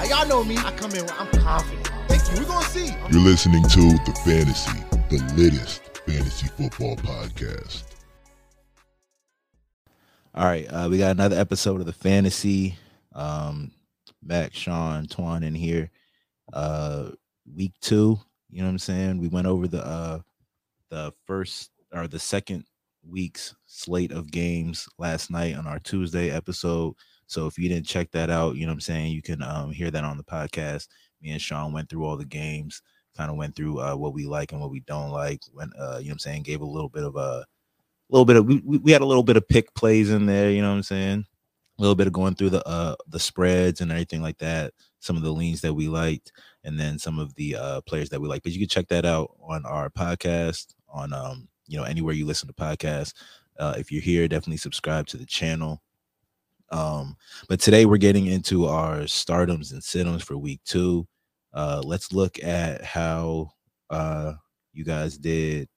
Now y'all know me. I come in. I'm confident. Thank you. We're gonna see. You're listening to The Fantasy, the latest fantasy football podcast. All right, uh, we got another episode of the fantasy. Um, Mac, Sean, Twan in here. Uh, week two. You know what I'm saying? We went over the uh the first or the second week's slate of games last night on our Tuesday episode. So if you didn't check that out, you know what I'm saying, you can um hear that on the podcast. Me and Sean went through all the games, kind of went through uh what we like and what we don't like. When uh you know what I'm saying, gave a little bit of a little bit of we, we we had a little bit of pick plays in there, you know what I'm saying? A little bit of going through the uh the spreads and everything like that, some of the leans that we liked, and then some of the uh players that we like. But you can check that out on our podcast on um you know anywhere you listen to podcasts. Uh, if you're here, definitely subscribe to the channel. Um, but today we're getting into our start 'ems and sit 'ems for week two. Uh, let's look at how uh you guys did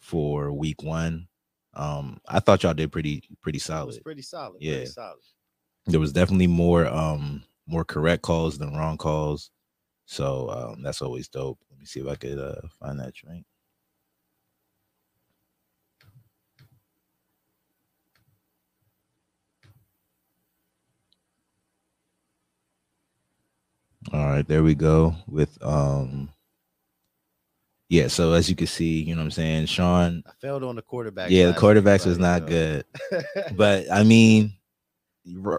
for week one. Um, I thought y'all did pretty pretty It was solid. pretty solid. Yeah. Pretty solid. There was definitely more um more correct calls than wrong calls. So um that's always dope. Let me see if I could uh find that drink. All right, there we go with um yeah, so as you can see, you know what I'm saying, Sean, I failed on the quarterback. yeah, the quarterbacks was not good. But I mean,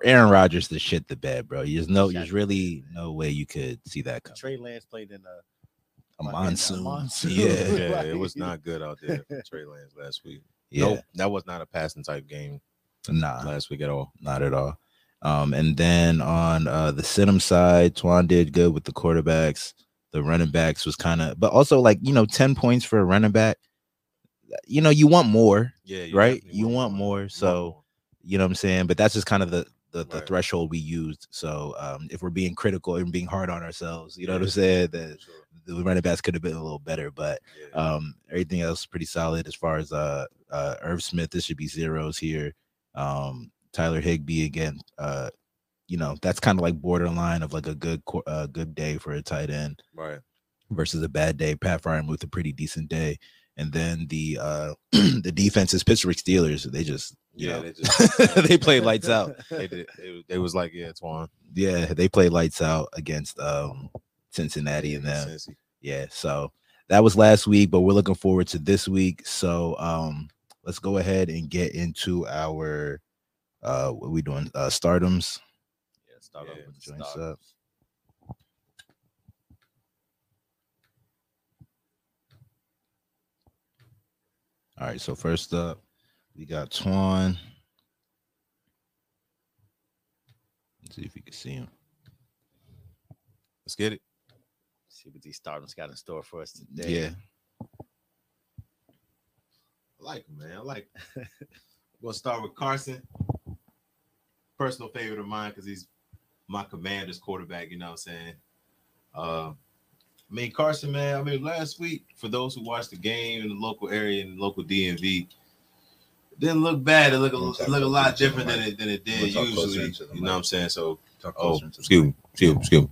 Aaron Rodgers the shit the bed, bro. There's no, there's really no way you could see that coming. Trey Lance played in a A fucking- a monsoon, monsoon. yeah, Yeah, it was not good out there for Trey Lance last week. yeah, Nope, that was not a passing type game nah, last week at all. not at all. Um, and then on uh the sit 'em side, Twan did good with the quarterbacks. The running backs was kind of, but also like you know, ten points for a running back. You know, you want more, Yeah, right? You want more, You so more. you know what I'm saying. But that's just kind of the the, the Right. threshold we used. So um, if we're being critical and being hard on ourselves, you know what I'm saying, that sure. the running backs could have been a little better. But Yeah. um, everything else pretty solid as far as uh, uh, Irv Smith. This should be zeros here. Um, Tyler Higbee again. Uh, you know that's kind of like borderline of like a good uh, good day for a tight end right. versus a bad day. Pat Freiermuth a pretty decent day. And then the uh the defense is Pittsburgh Steelers. They just you Yeah, know, they just they played lights out. They did. It, was- was like, yeah, Twan. Yeah, they played lights out against um Cincinnati and them. Cincy. Yeah, so that was last week, but we're looking forward to this week. So um let's go ahead and get into our uh what we doing? Uh start 'ems. Yeah, start Yeah, off with the joints start. up. All right, so first up, we got Twan. Let's see if you can see him. Let's get it. See what these start 'ems got in store for us today. Yeah. I like him, man. I like. we'll start with Carson. Personal favorite of mine because he's my commander's quarterback. You know what I'm saying? Uh, I mean Carson, man. I mean last week for those who watched the game in the local area in the local DMV, it didn't look bad. It looked a, looked a lot different than it than it did usually. You know what I'm saying? So Talk oh, closer into the excuse me, excuse me, excuse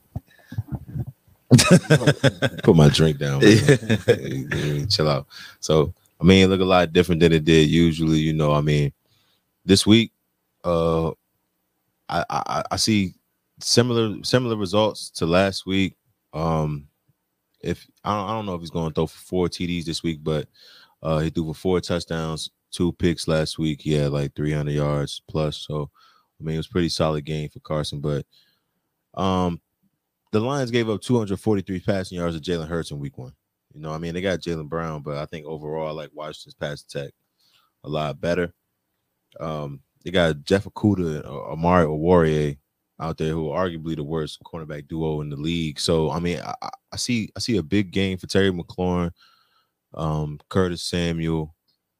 me. Put my drink down. Chill out. So I mean, it look a lot different than it did usually. You know, I mean, this week, uh, I I, I see similar similar results to last week. Um, if I don't, I don't know if he's going to throw for four TDs this week, but uh, he threw for four touchdowns, two picks last week. He had like 300 yards plus. So I mean, it was pretty solid game for Carson. But um, the Lions gave up 243 passing yards to Jalen Hurts in week one. You know, I mean, they got Jalen Brown, but I think overall, I like Washington's pass attack a lot better. Um, they got Jeff Okudah and uh, Amani Oruwariye out there who are arguably the worst cornerback duo in the league. So I mean, I, I- see I see a big game for Terry McLaurin, um, Curtis Samuel,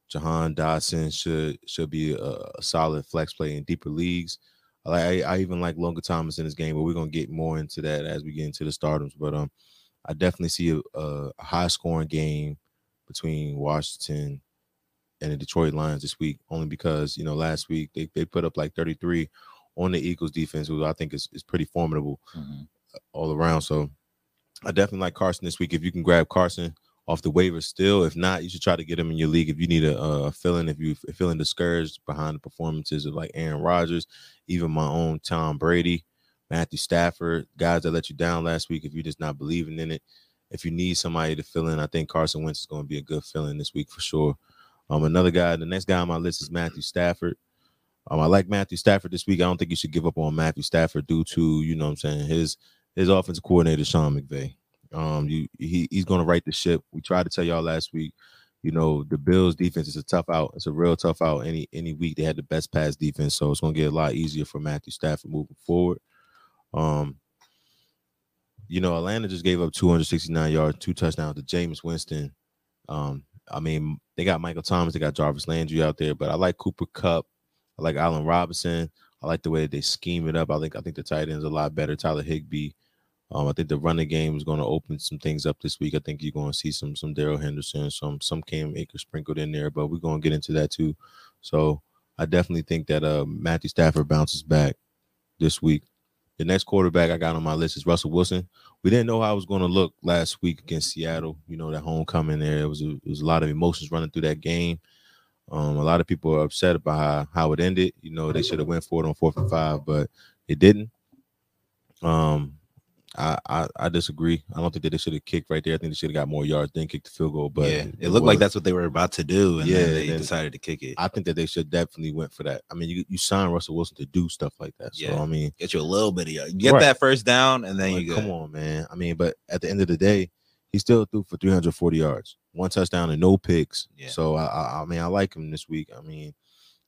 Jahan Dotson should should be a, a solid flex play in deeper leagues. I, I, even like Logan Thomas in this game, but we're gonna get more into that as we get into the starters. But um, I definitely see a, a high scoring game between Washington and the Detroit Lions this week, only because you know last week they, they put up like 33 on the Eagles defense, who I think is, is pretty formidable. Mhm. all around. So I definitely like Carson this week. If you can grab Carson off the waiver still, if not, you should try to get him in your league. If you need a, a feeling, if you're feeling discouraged behind the performances of like Aaron Rodgers, even my own Tom Brady, Matthew Stafford, guys that let you down last week, if you're just not believing in it, if you need somebody to fill in, I think Carson Wentz is going to be a good fill in this week for sure. Um, another guy, the next guy on my list is Matthew Stafford. Um, I like Matthew Stafford this week. I don't think you should give up on Matthew Stafford due to, you know what I'm saying, his his offensive coordinator, Sean McVay. Um, you he, he's gonna right the ship. We tried to tell y'all last week, you know, the Bills defense is a tough out. It's a real tough out. Any any week they had the best pass defense, so it's gonna get a lot easier for Matthew Stafford moving forward. Um, you know, Atlanta just gave up 269 yards, two touchdowns to Jameis Winston. Um, I mean, they got Michael Thomas, they got Jarvis Landry out there, but I like Cooper Kupp, I like Allen Robinson. I like the way they scheme it up. I think I think the tight end's a lot better. Tyler Higbee. Um, I think the running game is going to open some things up this week. I think you're going to see some some Darrell Henderson, some some Cam Akers sprinkled in there, but we're going to get into that too. So I definitely think that uh, Matthew Stafford bounces back this week. The next quarterback I got on my list is Russell Wilson. We didn't know how it was going to look last week against Seattle. You know that homecoming there. It was a, it was a lot of emotions running through that game. Um, a lot of people are upset about how, how it ended. You know they should have went for it on fourth and five, but it didn't. Um, I, I, I disagree. I don't think that they should have kicked right there. I think they should have got more yards, then kicked the field goal. But yeah, it looked like that's what they were about to do, and Yeah, they decided to kick it. I think that they should definitely went for that. I mean, you you sign Russell Wilson to do stuff like that. So Yeah. I mean, Get you a little bit of yard. Get Right. that first down, and then like, you come go. on, man. I mean, but at the end of the day, he still threw for 340 yards, one touchdown and no picks. Yeah. So I, I I mean, I like him this week. I mean,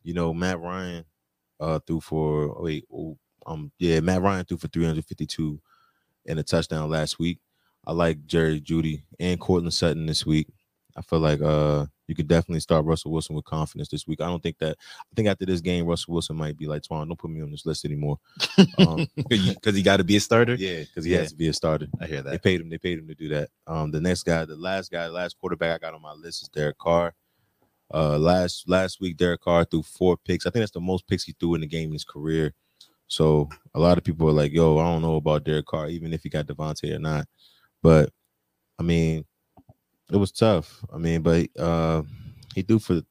you know, Matt Ryan uh threw for wait, oh, um yeah, Matt Ryan threw for 352 and a touchdown last week. I like Jerry Jeudy and Courtland Sutton this week. I feel like uh you could definitely start Russell Wilson with confidence this week. I don't think that I think after this game, Russell Wilson might be like, Twan, don't put me on this list anymore. Um, Because he got to be a starter. yeah, because he Yeah. has to be a starter. I hear that. They paid him. They paid him to do that. Um, the next guy, the last guy, the last quarterback I got on my list is Derek Carr. Uh, last last week, Derek Carr threw four picks. I think that's the most picks he threw in the game in his career. So a lot of people are like, "Yo, I don't know about Derek Carr, even if he got Davante or not." But I mean, it was tough. I mean, but uh, he threw for.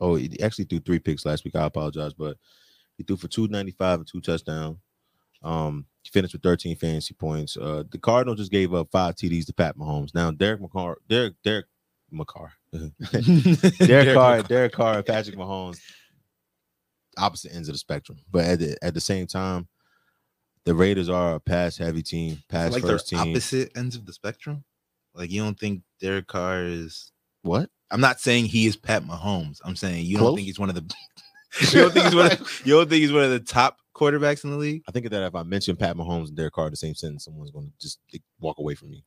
Oh, he actually threw three picks last week. I apologize, but he threw for two ninety five and two touchdowns. Um, he finished with 13 fantasy points. Uh, the Cardinals just gave up five TDs to Pat Mahomes. Now Derek McCarr, Derek Derek McCarr, Derek Carr, Derek Carr, Patrick Mahomes, opposite ends of the spectrum. But at the at the same time, the Raiders are a pass heavy team, pass like first team. opposite ends of the spectrum. Like you don't think Derek Carr is? What? I'm not saying he is Pat Mahomes. I'm saying you Close? don't think he's one of the. you don't think he's one of, You don't think he's one of the top quarterbacks in the league? I think that if I mention Pat Mahomes and Derek Carr in the same sentence, someone's going to just walk away from me.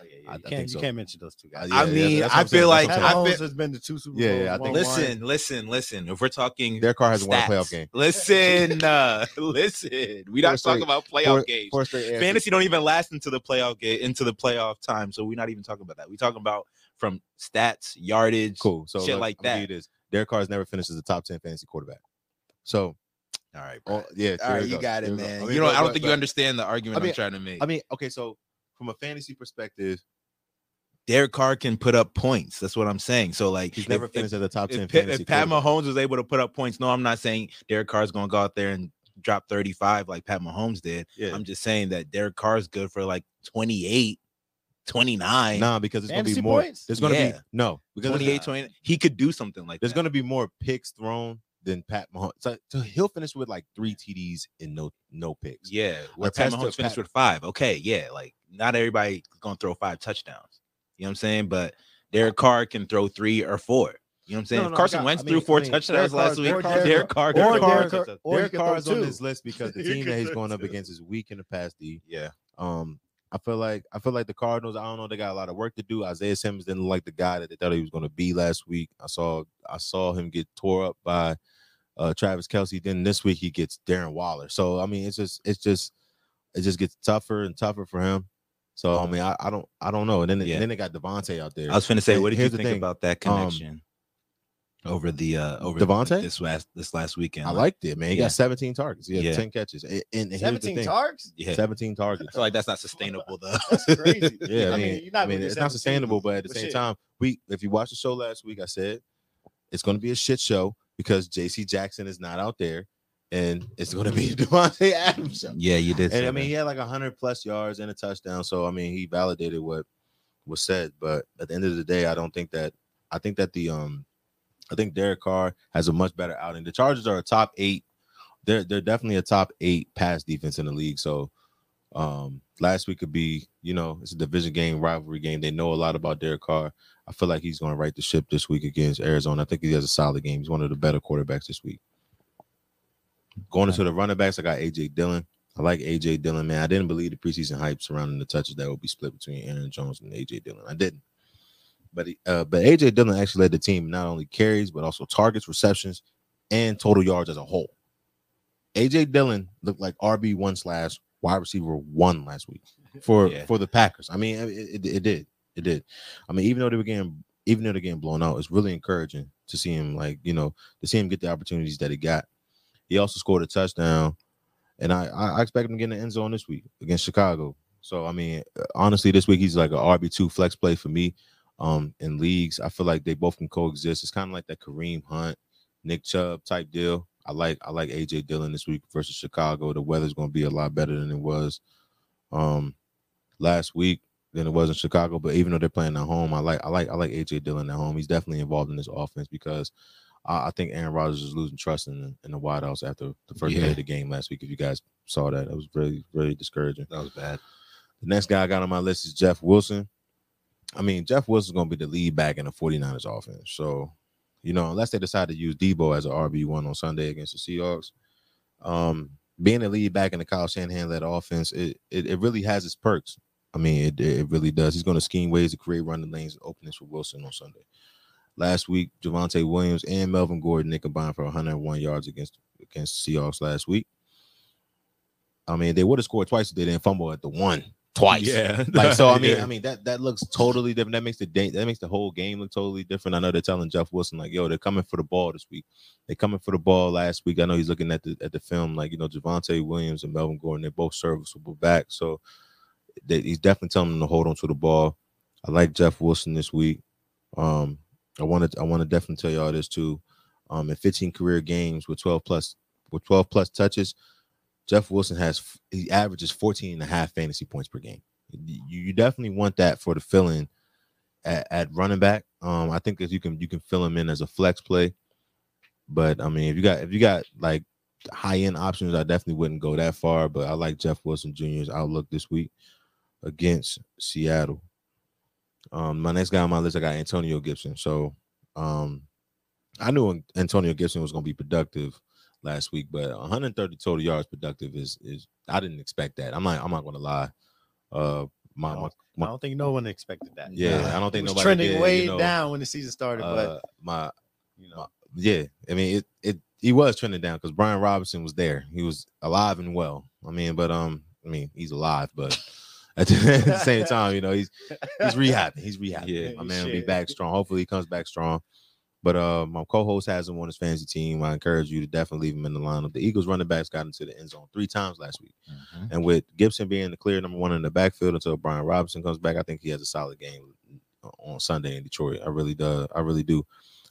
Oh, yeah, yeah. I- I You, can't, think you can't mention those two guys. Yeah, I mean, that's what I feel like what Pat I'm Mahomes feel, has been to two Super Yeah, Bowls. yeah, I won think- one. listen, listen, listen. If we're talking their car hasn't won a playoff game. Listen, uh, listen. We Four not straight- talking about playoff Four, games. four Fantasy don't even last into the playoff game into the playoff time, so we're not even talking about that. We're talking about from stats, yardage, Cool. So shit look, like that. give you this. Derek Carr's never finished as a top 10 fantasy quarterback. So, All right, oh, bro. yeah. All there right, we you go, got it, there we go. man. I mean, you know, but- I don't but- think but- you understand the argument I mean- I'm trying to make. I mean, okay, so from a fantasy perspective, Derek Carr can put up points. That's what I'm saying. So like, he's never if, finished at the top 10 if, Pat- fantasy if Pat quarterback. Mahomes was able to put up points, no, I'm not saying Derek Carr's going to go out there and drop 35 like Pat Mahomes did. Yeah. I'm just saying that Derek Carr's good for like 28, 29, Nah, because it's going to be more. points? There's going to Yeah. be no because 28, gonna- 20. He could do something like There's that. There's going to be more picks thrown than Pat Mahomes. So, so he'll finish with like three TDs and no no picks. Yeah, where Pat Mahomes finished Pat- with five. Okay, yeah, like not everybody gonna throw five touchdowns. You know what I'm saying? But Derek Carr can throw three or four. You know what I'm saying? No, no, Carson got- Wentz I threw four I mean, touchdowns Derek last Carr- week. or Derek, Derek- Carr or can throw Derek Carr- touchdowns. or he Derek can throw Carr's on this list because the team that he's going up against is weak in the pass D. Yeah, Um, I feel like I feel like the Cardinals. I don't know. They got a lot of work to do. Isaiah Simmons didn't look like the guy that they thought he was going to be last week. I saw I saw him get tore up by uh, Travis Kelce. Then this week he gets Darren Waller. So I mean, it's just it's just it just gets tougher and tougher for him. So I mean, I, I don't I don't know. And then Yeah. and then they got Davante out there. I was going to say, And what did you here's the think thing, about that um, connection? over the uh over Davante? this last this last weekend. I liked it, man. He Yeah. got 17 targets. He had Yeah. 10 catches. And, and here's 17 targets? yeah. 17 I targets. feel like that's not sustainable though. That's crazy. Yeah, I mean, you're not I mean, it's not sustainable, but at the same shit. time, we if you watched the show last week, I said it's going to be a shit show because J.C. Jackson is not out there, and it's going to be Davante Adams show. yeah, you did. And I mean, that. he had like hundred plus yards and a touchdown, so I mean, he validated what was said. But at the end of the day, I don't think that I think that the um I think Derek Carr has a much better outing. The Chargers are a top eight. They're they're definitely a top eight pass defense in the league. So um last week could be, you know, it's a division game, rivalry game. They know a lot about Derek Carr. I feel like he's going to right the ship this week against Arizona. I think he has a solid game. He's one of the better quarterbacks this week. Going into the running backs, I got AJ Dillon. I like AJ Dillon, man. I didn't believe the preseason hype surrounding the touches that would be split between Aaron Jones and AJ Dillon. I didn't. But he, uh, but AJ Dillon actually led the team not only carries but also targets, receptions, and total yards as a whole. AJ Dillon looked like RB one slash wide receiver one last week for Yeah. for the Packers. I mean, it, it, it did, it did. I mean, even though they were getting even though they're getting blown out, it's really encouraging to see him like you know to see him get the opportunities that he got. He also scored a touchdown, and I I, expect him to get in the end zone this week against Chicago. So I mean, honestly, this week he's like a RB two flex play for me. Um, in leagues, I feel like they both can coexist. It's kind of like that Kareem Hunt, Nick Chubb type deal. I like I like AJ Dillon this week versus Chicago. The weather's going to be a lot better than it was um last week than it was in Chicago. But even though they're playing at home, I like I like I like AJ Dillon at home. He's definitely involved in this offense because I, I think Aaron Rodgers is losing trust in the, in the wideouts after the first day Yeah. of the game last week. If you guys saw that, it was really really discouraging. that was bad. The next guy I got on my list is Jeff Wilson. I mean, Jeff Wilson's going to be the lead back in the 49ers offense. So, you know, unless they decide to use Deebo as an RB1 on Sunday against the Seahawks, um, being the lead back in the Kyle Shanahan led offense, it, it, it really has its perks. I mean, it, it really does. He's going to scheme ways to create running lanes and openings for Wilson on Sunday. Last week, Javonte Williams and Melvin Gordon they combined for 101 yards against against Seahawks last week. I mean, they would have scored twice if they didn't fumble at the one twice. Yeah. Like so, I mean, Yeah. I mean that that looks totally different. That makes the day that makes the whole game look totally different. I know they're telling Jeff Wilson like, "Yo, they're coming for the ball this week. They're coming for the ball last week." I know he's looking at the at the film like you know Javonte Williams and Melvin Gordon. They're both serviceable back, so they, he's definitely telling them to hold on to the ball. I like Jeff Wilson this week. Um, I wanted I want to definitely tell y'all this too. Um, in 15 career games with 12 plus with 12 plus touches, Jeff Wilson has he averages 14 and a half fantasy points per game. You, you definitely want that for the filling at, at running back. Um, I think that you can you can fill him in as a flex play. But I mean, if you got if you got like high end options, I definitely wouldn't go that far. But I like Jeff Wilson Jr.'s outlook this week against Seattle. Um, my next guy on my list, I got Antonio Gibson. So um, I knew Antonio Gibson was going to be productive last week, but 130 total yards productive is is I didn't expect that. I'm not I'm not going to lie. Uh, my, my, I don't think no one expected that. yeah, I don't It think was nobody trending did, way you know, down when the season started, but uh, my you know, yeah, I mean it it he was trending down because Brian Robinson was there. He was alive and well. I mean, but um, I mean he's alive, but at the, same time, you know, he's he's rehabbing. He's rehabbing. Yeah. my man will be back strong. Hopefully he comes back strong. But uh, my co-host has him on his fantasy team. I encourage you to definitely leave him in the lineup. The Eagles running backs got into the end zone three times last week. Mhm. And with Gibson being the clear number one in the backfield until Brian Robinson comes back, I think he has a solid game on Sunday in Detroit. I really do. I really do.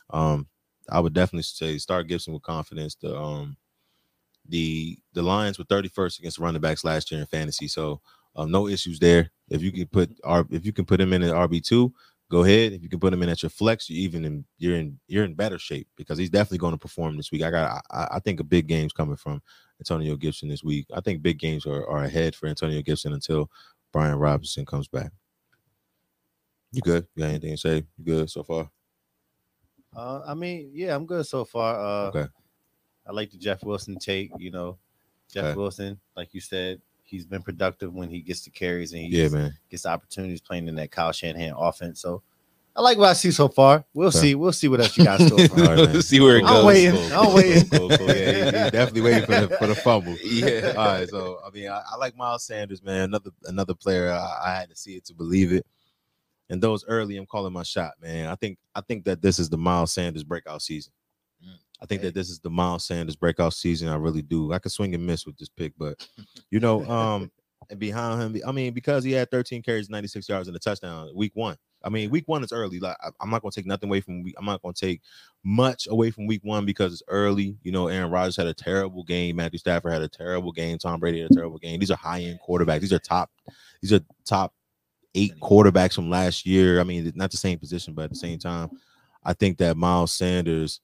Um, I would definitely say start Gibson with confidence. The um, the the Lions were 31st against running backs last year in fantasy, so um, no issues there. If you can put R, if you can put him in at RB two, go ahead. If you can put him in at your flex, you even in, you're in you're in better shape because he's definitely going to perform this week. I got I, I think a big game's coming from Antonio Gibson this week. I think big games are, are ahead for Antonio Gibson until Brian Robinson comes back. You good? You got anything to say? You good so far? uh, I mean, yeah, I'm good so far. Uh, Okay. I like the Jeff Wilson take. You know, Jeff Okay. Wilson, like you said, he's been productive when he gets the carries and he Yeah, gets, man. gets the opportunities playing in that Kyle Shanahan offense. So I like what I see so far. We'll Okay. see. We'll see what else you got store for. All right, man. See where it I'm goes. waiting. Cool, I'm cool, waiting. cool, cool, cool. Yeah, he- he's definitely waiting for the, for the fumble. Yeah. All right. So I mean, I, I like Miles Sanders, man. Another another player. I, I had to see it to believe it. And those early, I'm calling my shot, man. I think I think that this is the Miles Sanders breakout season. I think that this is the Miles Sanders breakout season. I really do. I could swing and miss with this pick, but you know, um, and behind him, I mean, because he had 13 carries, 96 yards, and a touchdown week one. I mean, week one is early. Like I'm not gonna take nothing away from week. I'm not gonna take much away from week one because it's early. You know, Aaron Rodgers had a terrible game. Matthew Stafford had a terrible game. Tom Brady had a terrible game. These are high end quarterbacks. These are top. These are top eight quarterbacks from last year. I mean, not the same position, but at the same time, I think that Miles Sanders.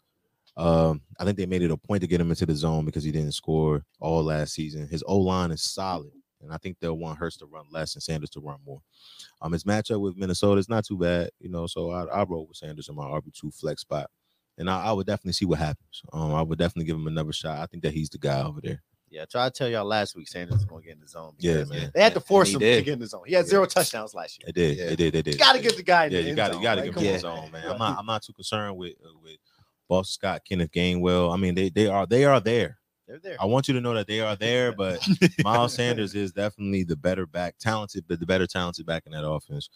Um, I think they made it a point to get him into the zone because he didn't score all last season. His O line is solid, and I think they'll want Hurts to run less and Sanders to run more. Um, his matchup with Minnesota is not too bad, you know. So I I roll with Sanders in my RB two flex spot, and I, I would definitely see what happens. Um, I would definitely give him another shot. I think that he's the guy over there. Yeah, I tried to tell y'all last week Sanders was gonna get in the zone. Yeah, man. They had to force him he to get in the zone. He had Yeah. zero touchdowns last year. They did, Yeah. they did, they did. You gotta get the guy. Yeah, the you end got to zone. you got to Like, give come him on, his own, man. I'm not I'm not too concerned with uh, with Boston Scott, Kenneth Gainwell. I mean, they they are they are there. They're there. I want you to know that they are there, but Miles Sanders is definitely the better back, talented, but the better talented back in that offense.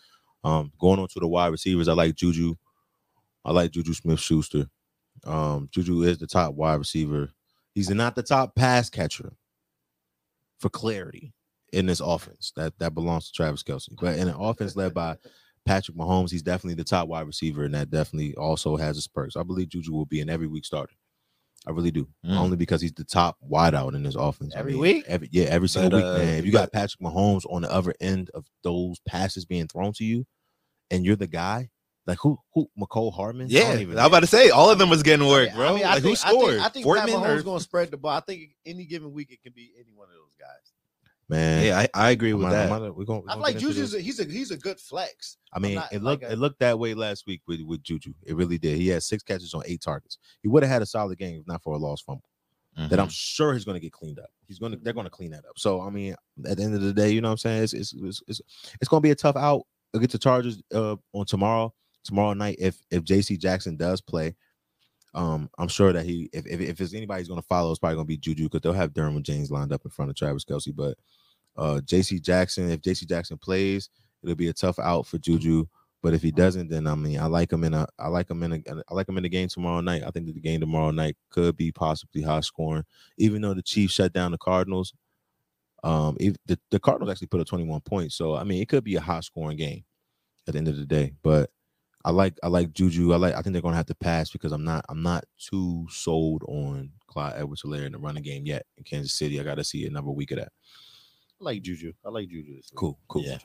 Um, going on to the wide receivers, I like Juju. I like Juju Smith Schuster. Um, Juju is the top wide receiver. He's not the top pass catcher for clarity in this offense. That that belongs to Travis Kelce. But in an offense led by Patrick Mahomes, he's definitely the top wide receiver, and that definitely also has his perks. I believe Juju will be an every week starter. I really do. Mm. Only because he's the top wideout in this offense. I Every mean, week? Every yeah, every single But, week, uh, man. If you got Patrick Mahomes on the other end of those passes being thrown to you, and you're the guy, like who who Mecole Hardman? Yeah, don't I even was about to say all of them was getting work, I bro. mean, I like who think, scored? I think, I think Pat Mahomes or- going to spread the ball. I think any given week it can be any one of those guys. Man. Yeah, I, I agree I'm with not- I'm that. not- we're gonna, we're I gonna like get into Juju's. A, he's a he's a good flex. I mean, not it like looked a- it looked that way last week with, with Juju. It really did. He had six catches on eight targets. He would have had a solid game if not for a lost fumble. That I'm Mhm. sure he's going to get cleaned up. He's going to they're going to clean that up. So I mean, at the end of the day, you know what I'm saying? It's it's it's, it's, it's going to be a tough out against the Chargers uh, on tomorrow tomorrow night if if JC Jackson does play. Um, I'm sure that he if if, if there's anybody who's going to follow, it's probably going to be Juju because they'll have Derwin James lined up in front of Travis Kelce. But uh, JC Jackson, if JC Jackson plays, it'll be a tough out for Juju. But if he doesn't, then I mean, I like him in a, I like him in a, I like him in the game tomorrow night. I think that the game tomorrow night could be possibly high scoring, even though the Chiefs shut down the Cardinals. Um, if the, the Cardinals actually put up 21 points, so I mean, it could be a high scoring game at the end of the day. But I like, I like Juju. I like, I think they're gonna have to pass because I'm not, I'm not too sold on Clyde Edwards-Helaire in the running game yet in Kansas City. I got to see another week of that. I like Juju. I like Juju. Cool, cool. Yeah.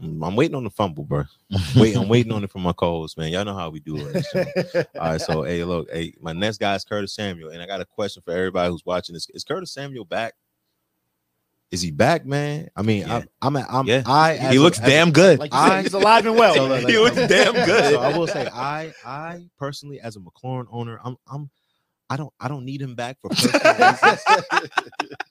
I'm, I'm waiting on the fumble, bro. Wait, I'm waiting on it from my co-host, man. Y'all know how we do it. All right, so hey, look, hey, my next guy is Curtis Samuel, and I got a question for everybody who's watching this. Is Curtis Samuel back? Is he back, man? I mean, Yeah. I'm, I'm, I'm, Yeah. I. he looks a- damn good. Like you said, I- he's alive and well. So, like, He looks like, damn good. So I will say, I, I personally, as a McLaurin owner, I'm, I'm, I don't, I don't need him back for personal reasons.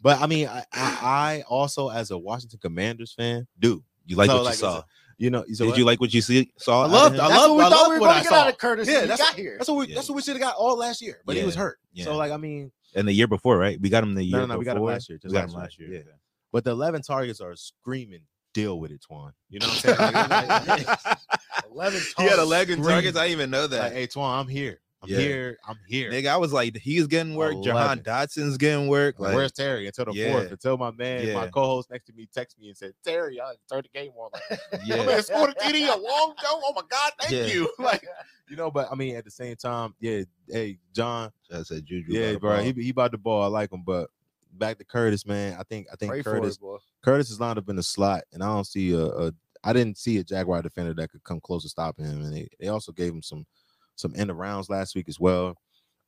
But I mean, I, I, I also, as a Washington Commanders fan, do. you like So, what like, you saw? You know, so Did what- you like what you see? Saw? I out of loved- I That's love- what we I thought love we were what going I to get out of Curtis. Yeah, when he that's- got here. That's what we. Yeah. That's what we should have got all last year, but he was hurt. Yeah. So like, I mean, and the year before, right? We got him the year No, no, no, we got him before. last year, just We got him last last year, year. yeah. But the 11 targets are screaming. Deal with it, Twan. You know what I'm saying? Like, like, like, 11 he had targets. 11 Scream. targets. I didn't even know that. like, hey, Twan, I'm here. I'm Yeah. here. I'm here. Nigga, I was like, he's getting work. Jahan 11. Dotson's getting work. Like, where's Terry? Until the Yeah. fourth. Until my man, my co-host next to me, texted me and said, Terry, I turned the game on. Like, yeah, man scored a TD a long jump. Oh my God, thank Yeah. you. Like, you know, but I mean, at the same time, yeah, hey, John, I said Juju. yeah, bro, he he about the ball. I like him, but back to Curtis, man. I think I think Pray Curtis it. Curtis is lined up in the slot, and I don't see a, a I didn't see a Jaguar defender that could come close to stopping him. And they, they also gave him some some end-arounds last week as well.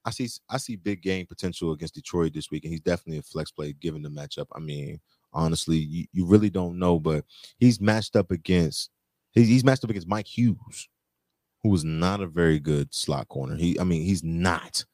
I see I see big game potential against Detroit this week, and he's definitely a flex play given the matchup. I mean, honestly, you, you really don't know, but he's matched up against he's, he's matched up against Mike Hughes, who is not a very good slot corner. He I mean, he's not.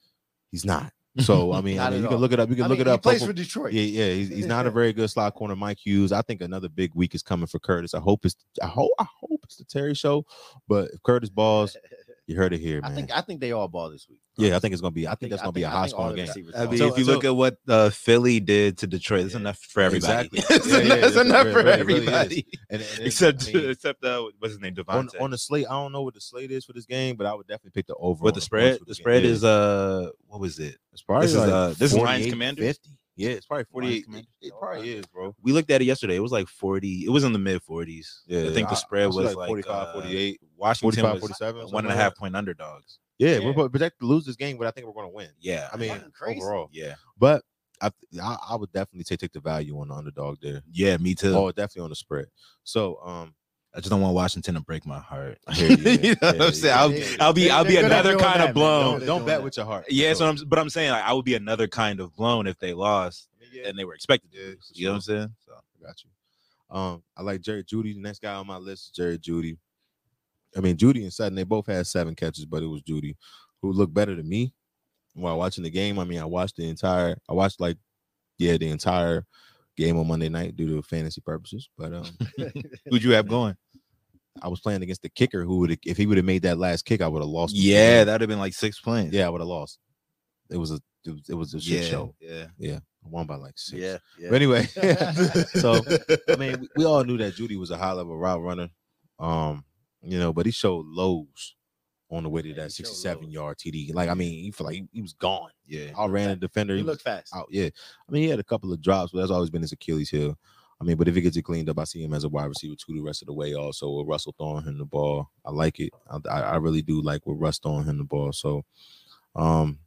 He's not. So I mean, I mean you can look it up. You can I look mean, it he up. plays Purple- for Detroit. yeah, yeah, he's, he's not a very good slot corner. Mike Hughes. I think another big week is coming for Curtis. I hope it's I hope I hope it's the Terry show. But if Curtis balls, You heard it here, I man. think I think they all ball this week. yeah, I think it's gonna be. I think that's gonna be a high think scoring game. I mean, So- if you so- look at what uh, Philly did to Detroit, it's Yeah. enough for everybody. Exactly. It's Yeah, yeah, enough- it's it's- enough for really- it really everybody. And, and- and, except I mean, except uh, what's his name, on, Davante. on the slate, I don't know what the slate is for this game, but I would definitely pick the over. What the spread? for The spread Yeah. is uh, what was it? It's probably this is, uh, this is Lions 48, Commanders? 50. Yeah, it's probably 48. It, it probably is, bro. We looked at it yesterday. It was like forty. It was in the mid forties. Yeah, I think the spread I see was like like 45, uh, 48, Washington 45, was 47, one and like point underdogs. Yeah, Yeah. we're projected to lose this game, but I think we're going to win. Yeah, I mean, overall. yeah, But I, I, I would definitely take take the value on the underdog there. yeah. Me too. Oh, definitely on the spread. So, um, I just don't want Washington to break my heart. I hear you. you know yeah, what I'm saying? Yeah, I'll, yeah. I'll be, I'll be they're good at another kind that, of man. blown. don't, don't bet that. with your heart. Yeah, So, so I'm, but I'm saying like I would be another kind of blown if they lost yeah, and they were expected to. Yeah, lose. for You know what I'm saying? So I got you. Um, I like Jerry Jeudy. The next guy on my list is Jerry Jeudy. I mean, Jeudy and Sutton, they both had seven catches, but it was Jeudy who looked better than me while watching the game. I mean, I watched the entire, I watched like, yeah, the entire game on Monday night due to fantasy purposes. But um, who'd you have going? I was playing against the kicker who would, if he would have made that last kick, I would have lost. Yeah, that'd have been like six points. yeah, I would have lost. It was a, it was, it was a shit yeah, show. Yeah, Yeah, I won by like six. yeah, yeah. But anyway, so I mean, we, we all knew that Jeudy was a high level route runner. Um, you know, but he showed lows on the way to that 67 yard TD. Like, I mean, he felt like he, he was gone. yeah. I ran a defender. He He looked fast. out. Yeah. I mean, he had a couple of drops, but that's always been his Achilles heel. I mean, but if he gets it cleaned up, I see him as a wide receiver too the rest of the way. Also, with Russell throwing him the ball, I like it. I, I I really do like with Russ throwing him the ball. So, um,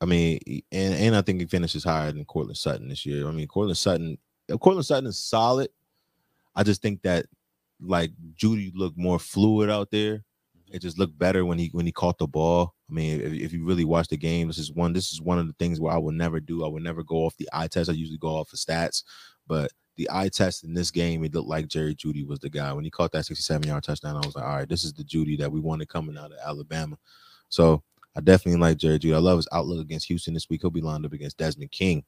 I mean, and and I think he finishes higher than Courtland Sutton this year. I mean, Courtland Sutton, Courtland Sutton is solid. I just think that like Jeudy looked more fluid out there. It just looked better when he when he caught the ball. I mean, if, if you really watch the game, this is one this is one of the things where I would never do. I would never go off the eye test. I usually go off the stats, but the eye test in this game, it looked like Jerry Jeudy was the guy. When he caught that 67 yard touchdown, I was like, all right, this is the Jeudy that we wanted coming out of Alabama. So I definitely like Jerry Jeudy. I love his outlook against Houston this week. He'll be lined up against Desmond King,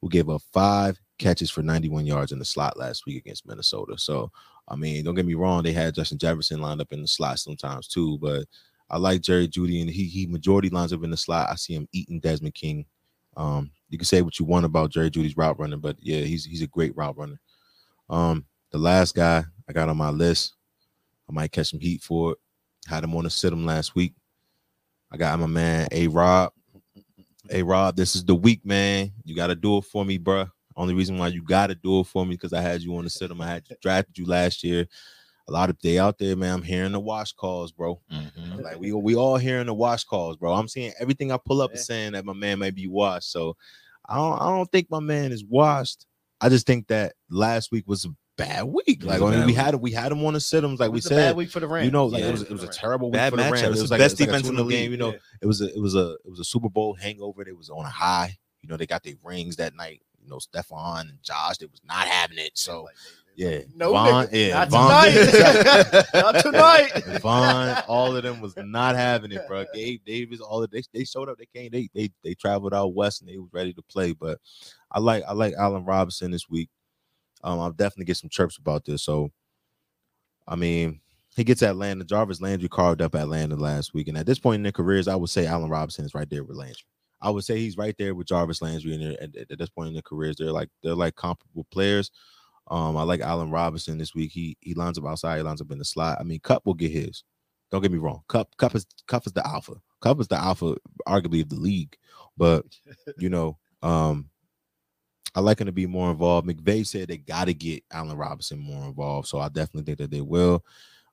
who gave up five catches for 91 yards in the slot last week against Minnesota. So, I mean, don't get me wrong, they had Justin Jefferson lined up in the slot sometimes too, but I like Jerry Jeudy, and he he majority lines up in the slot. I see him eating Desmond King. Um, you can say what you want about Jerry Jeudy's route running, but yeah, he's he's a great route runner. Um, the last guy I got on my list, I might catch some heat for it. Had him on the sit him last week. I got my man A Rob. A Rob, this is the week, man. You got to do it for me, bruh. Only reason why you got to do it for me because I had you on the him. I had drafted you last year. A lot of they out there, man. I'm hearing the wash calls, bro. Mhm. Like we we all hearing the wash calls, bro. I'm seeing everything I pull up is Yeah. saying that my man may be washed. So I don't I don't think my man is washed. I just think that last week was a bad week. Like I mean, we had we had him on the sit-ems, like we a bad said. week for the Rams. You know, like Yeah. it was it was a terrible week for the. Rams. It was like best a, like defense in the tune-up game. You know, Yeah. it was a it was a it was a Super Bowl hangover. They was on a high. You know, they got their rings that night. You know, Stefon and Josh, they was not having it. So yeah, No, nigga, yeah, not Von- tonight. not tonight. Von, all of them was not having it, bro. Gabe Davis, all of they they showed up. They came. They they they traveled out west and they was ready to play. But I like I like Allen Robinson this week. Um, I'll definitely get some chirps about this. So, I mean, he gets Atlanta. Jarvis Landry carved up Atlanta last week, and at this point in their careers, I would say Allen Robinson is right there with Landry. I would say he's right there with Jarvis Landry, and at, at, this point in their careers, they're like they're like comparable players. Um, I like Allen Robinson this week. He he lines up outside, he lines up in the slot. I mean, Kupp will get his. Don't get me wrong. Kupp Kupp is Kupp is the alpha. Kupp is the alpha, arguably of the league. But you know, um, I like him to be more involved. McVay said they got to get Allen Robinson more involved, so I definitely think that they will.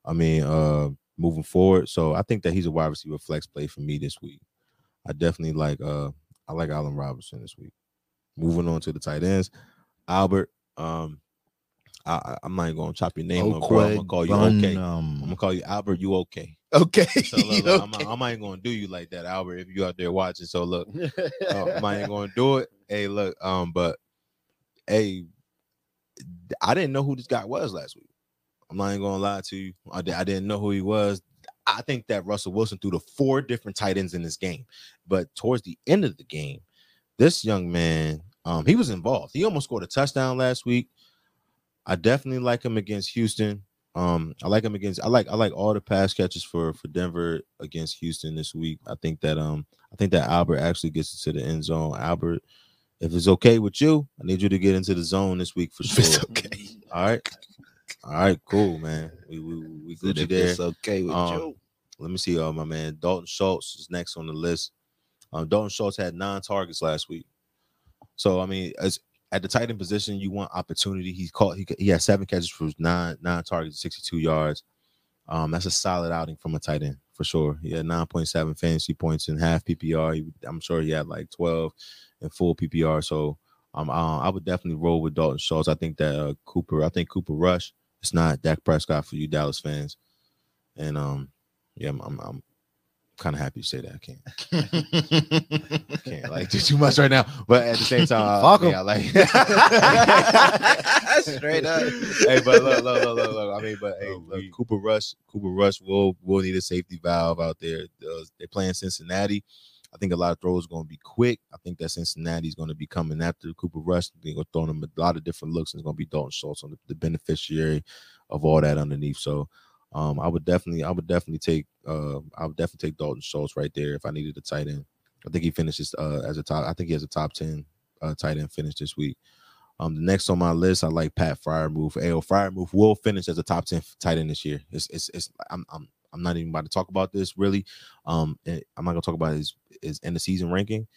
I mean, uh, moving forward, so I think that he's a wide receiver flex play for me this week. I definitely like uh, I like Allen Robinson this week. Moving on to the tight ends, Albert. Um, I, I- I'm not even gonna chop your name up, bro. I'm gonna call you okay. I'm gonna call you Albert. You okay? okay. So look, look, I'm, not, I'm not even gonna do you like that, Albert. If you out there watching, so look, uh, I'm not even gonna do it. Hey, look, um, but hey, I didn't know who this guy was last week. I'm not even gonna lie to you. I, I didn't know who he was. I think that Russell Wilson threw the four different tight ends in this game, but towards the end of the game, this young man, um, he was involved. He almost scored a touchdown last week. I definitely like him against Houston. Um, I like him against. I like I like all the pass catches for for Denver against Houston this week. I think that um I think that Albert actually gets into the end zone. Albert, if it's okay with you, I need you to get into the zone this week for sure. okay. All right, all right, cool, man. We we we Gucci if there. it's okay with Um, you. Let me see. Uh, my man Dalton Schultz is next on the list. Um, Dalton Schultz had nine targets last week. So I mean, as at the tight end position, you want opportunity. He's caught. He, he had seven catches for nine nine targets, sixty two yards. Um, that's a solid outing from a tight end for sure. He had nine point seven fantasy points in half PPR. He, I'm sure he had like twelve in full PPR. So um, uh, I would definitely roll with Dalton Schultz. I think that uh, Cooper. I think Cooper Rush. It's not Dak Prescott for you Dallas fans, and um, yeah, I'm I'm, I'm kind of happy to say that. I can't I can't like do too much right now, but at the same time, I, Fuck 'em. yeah, I like Straight up. hey, but look, look, look, look, look. I mean, but hey, look, Cooper Rush, Cooper Rush will will need a safety valve out there. Uh, they're playing Cincinnati. I think a lot of throws going to be quick. I think that Cincinnati's going to be coming after Cooper Rush. They're going to throw him a lot of different looks, and it's going to be Dalton Schultz on the, the beneficiary of all that underneath. So, um, I would definitely, I would definitely take, uh, I would definitely take Dalton Schultz right there if I needed a tight end. I think he finishes uh as a top. I think he has a top ten uh, tight end finish this week. Um, the next on my list, I like Pat Freiermuth. Ayo, Freiermuth will finish as a top ten tight end this year. It's, it's, it's. I'm, I'm, I'm not even about to talk about this really. Um, eh, I'm not gonna talk about his his end of season ranking.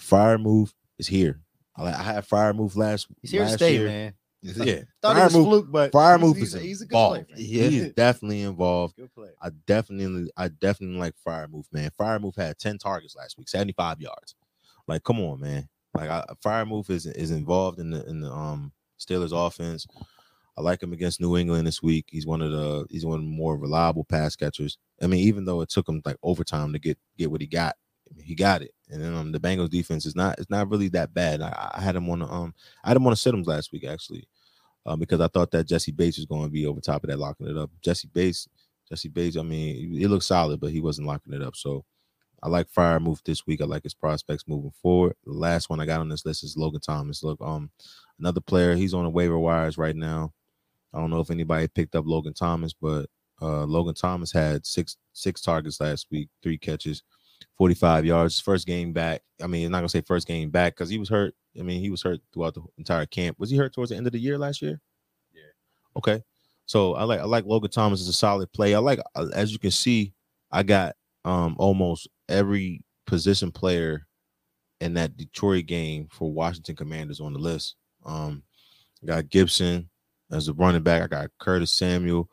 Freiermuth is here. I, like- I had Freiermuth last. He's here to last stay, year. man. Yeah, Thought he was Freiermuth- fluke, but Freiermuth he's, is he's, he's a good involved. player. Yeah. He is definitely involved. Good player. I definitely, I definitely like Freiermuth, man. Freiermuth had 10 targets last week, 75 yards. Like, come on, man. Like, I, move is is involved in the in the um Steelers offense. I like him against New England this week. He's one of the he's one of the more reliable pass catchers. I mean, even though it took him like overtime to get get what he got, he got it. And then um the Bengals defense is not it's not really that bad. I, I had him on um I had him on the sit him last week actually, um because I thought that Jessie Bates was going to be over top of that locking it up. Jessie Bates Jessie Bates, I mean, he, he looked solid, but he wasn't locking it up. So I like Freiermuth this week. I like his prospects moving forward. The last one I got on this list is Logan Thomas. Look, um, another player. He's on the waiver wires right now. I don't know if anybody picked up Logan Thomas, but uh, Logan Thomas had six six targets last week, three catches, 45 yards. First game back. I mean, I'm not gonna say first game back because he was hurt. I mean, he was hurt throughout the entire camp. Was he hurt towards the end of the year last year? Yeah. Okay. So I like I like Logan Thomas as a solid play. I like uh, as you can see, I got um almost every position player in that Detroit game for Washington Commanders on the list. Um, got Gibson as a running back. I got Curtis Samuel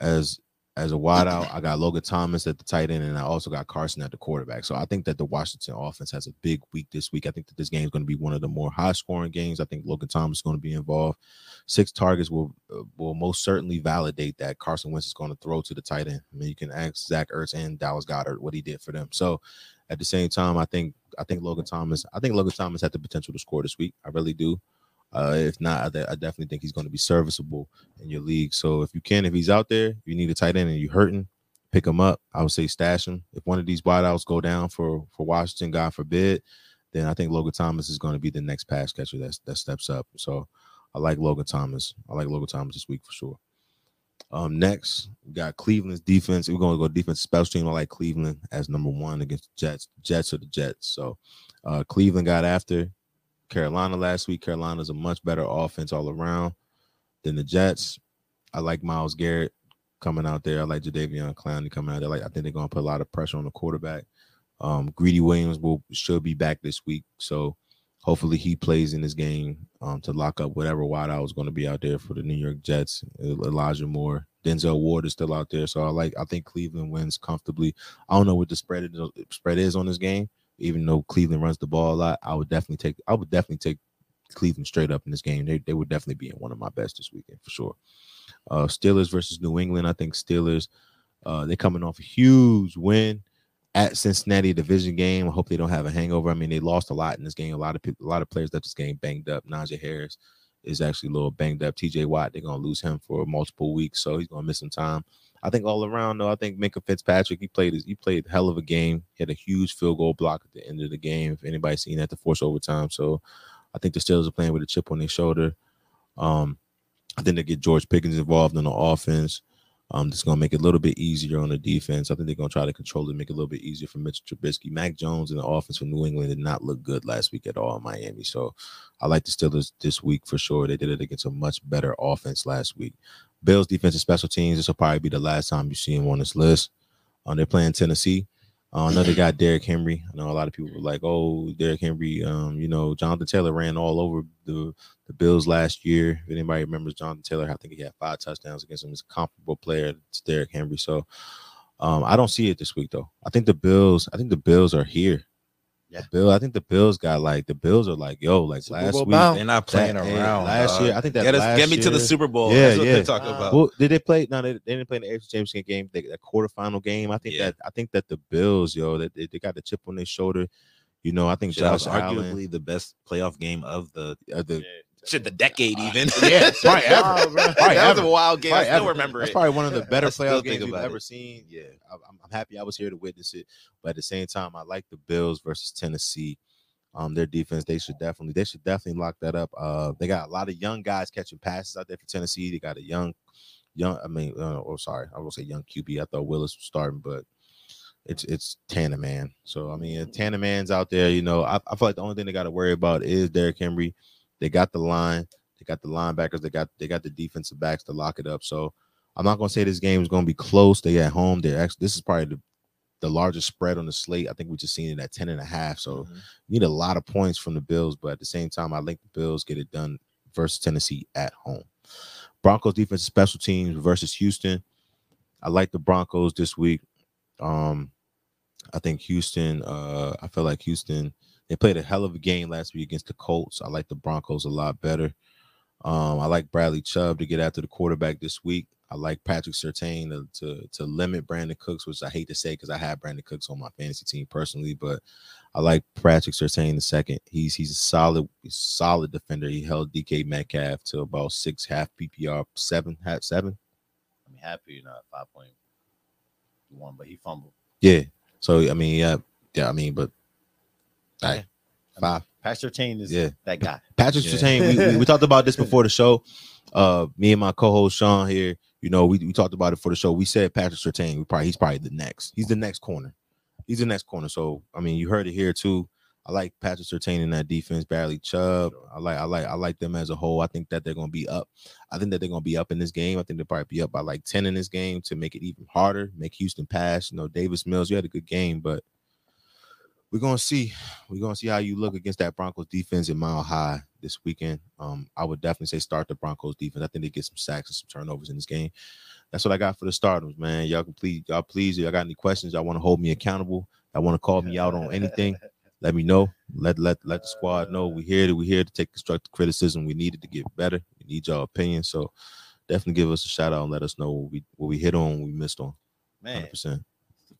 as as a wideout. I got Logan Thomas at the tight end, and I also got Carson at the quarterback. So I think that the Washington offense has a big week this week. I think that this game is going to be one of the more high scoring games. I think Logan Thomas is going to be involved. Six targets will will most certainly validate that Carson Wentz is going to throw to the tight end. I mean, you can ask Zach Ertz and Dallas Goedert what he did for them. So at the same time, I think I think Logan Thomas. I think Logan Thomas had the potential to score this week. I really do. Uh, if not, I, de- I definitely think he's going to be serviceable in your league. So if you can, if he's out there, you need a tight end and you're hurting, pick him up. I would say stash him. If one of these wideouts go down for for Washington, God forbid, then I think Logan Thomas is going to be the next pass catcher that that steps up. So I like Logan Thomas. I like Logan Thomas this week for sure. Um, next we got Cleveland's defense. We're going to go defense special team. I like Cleveland as number one against the Jets. Jets or the Jets. So uh, Cleveland got after Carolina last week. Carolina's a much better offense all around than the Jets. I like Myles Garrett coming out there. I like Jadeveon Clowney coming out there. Like I think they're going to put a lot of pressure on the quarterback. Um, Greedy Williams will should be back this week, so hopefully he plays in this game um, to lock up whatever wideout is going to be out there for the New York Jets. Elijah Moore, Denzel Ward is still out there, so I like. I think Cleveland wins comfortably. I don't know what the spread is, spread is on this game, even though Cleveland runs the ball a lot. I would definitely take. I would definitely take Cleveland straight up in this game. They they would definitely be in one of my best this weekend for sure. Uh, Steelers versus New England. I think Steelers. Uh, they're coming off a huge win at Cincinnati division game. I hope they don't have a hangover. I mean, they lost a lot in this game. A lot of people, a lot of players that this game banged up. Najee Harris is actually a little banged up. TJ Watt, they're gonna lose him for multiple weeks, so he's gonna miss some time. I think all around though, I think Minkah Fitzpatrick, he played he played hell of a game. He had a huge field goal block at the end of the game. If anybody's seen that, to force overtime. So I think the Steelers are playing with a chip on their shoulder. Um, I think they get George Pickens involved in the offense. Um, that's gonna make it a little bit easier on the defense. I think they're gonna try to control it, make it a little bit easier for Mitchell Trubisky. Mac Jones in the offense for New England did not look good last week at all in Miami. So I like the Steelers this week for sure. They did it against a much better offense last week. Bills defensive special teams. This will probably be the last time you see them on this list. Um, they're playing Tennessee. Uh, another guy, Derrick Henry. I know a lot of people were like, "Oh, Derrick Henry." Um, you know, Jonathan Taylor ran all over the the Bills last year. If anybody remembers Jonathan Taylor, I think he had five touchdowns against him. He's a comparable player to Derrick Henry. So, um, I don't see it this week though. I think the Bills. I think the Bills are here. Yeah. The Bill. I think the Bills got like the Bills are like, yo, like Super last Bowl week. bound. They're not playing That- hey, around. last dog. year, I think that get, us, last get me to the Super Bowl. Yeah, That's what yeah. they're talking Uh, about. Well, did they play? No, they, they didn't play in the AFC Championship game. They, that quarterfinal game. I think Yeah. that I think that the Bills, yo, that they, they got the chip on their shoulder. You know, I think Shit, that was Allen, arguably the best playoff game of the uh, the, shit, the decade even. yeah, probably ever. Oh. Probably that was a wild game. I still ever. remember That's it. probably one of the better playoff games we've ever it. seen. Yeah, I- I'm, I'm happy I was here to witness it. But at the same time, I like the Bills versus Tennessee. Um, their defense, they should definitely, they should definitely lock that up. Uh, they got a lot of young guys catching passes out there for Tennessee. They got a young, young. I mean, uh, oh, sorry, I will say young QB. I thought Willis was starting, but it's it's Tanneman. So I mean, if Tanneman's out there. You know, I, I feel like the only thing they got to worry about is Derrick Henry. They got the line. They got the linebackers. They got they got the defensive backs to lock it up. So I'm not gonna say this game is gonna be close. They at home. They're actually this is probably the, the largest spread on the slate. I think we just seen it at 10 and a half. So Mhm. you need a lot of points from the Bills, but at the same time, I think the Bills get it done versus Tennessee at home. Broncos defense special teams versus Houston. I like the Broncos this week. Um, I think Houston. Uh, I feel like Houston. They played a hell of a game last week against the Colts. I like the Broncos a lot better. Um, I like Bradley Chubb to get after the quarterback this week. I like Patrick Surtain to, to to limit Brandin Cooks, which I hate to say because I have Brandin Cooks on my fantasy team personally, but I like Patrick Surtain the second. He's he's a solid solid defender. He held DK Metcalf to about six half PPR, seven half seven. I'm happy you're not five point one, but he fumbled. Yeah. So I mean, yeah, yeah. I mean, but I mean, five. Pastor Chain is Yeah. that guy. Patrick Yeah. Surtain, we, we, we talked about this before the show. Uh, me and my co-host Sean here, you know, we, we talked about it for the show. We said Patrick Surtain, we probably he's probably the next. He's the next corner. He's the next corner. So I mean, you heard it here too. I like Patrick Surtain in that defense. Barely Chubb. I like I like I like them as a whole. I think that they're gonna be up. I think that they're gonna be up in this game. I think they'll probably be up by like 10 in this game to make it even harder, make Houston pass. You know, Davis Mills, you had a good game, but we're gonna see. We're gonna see how you look against that Broncos defense in Mile High this weekend. Um, I would definitely say start the Broncos defense. I think they get some sacks and some turnovers in this game. That's what I got for the starters, man. Y'all can please, y'all please, if y'all got any questions, y'all want to hold me accountable. I want to call me out on anything. Let me know. Let let let the squad know we're here to we here to take constructive criticism. We needed to get better. We need y'all opinion. So definitely give us a shout out and let us know what we what we hit on, what we missed on. Man, Hundred percent. it's the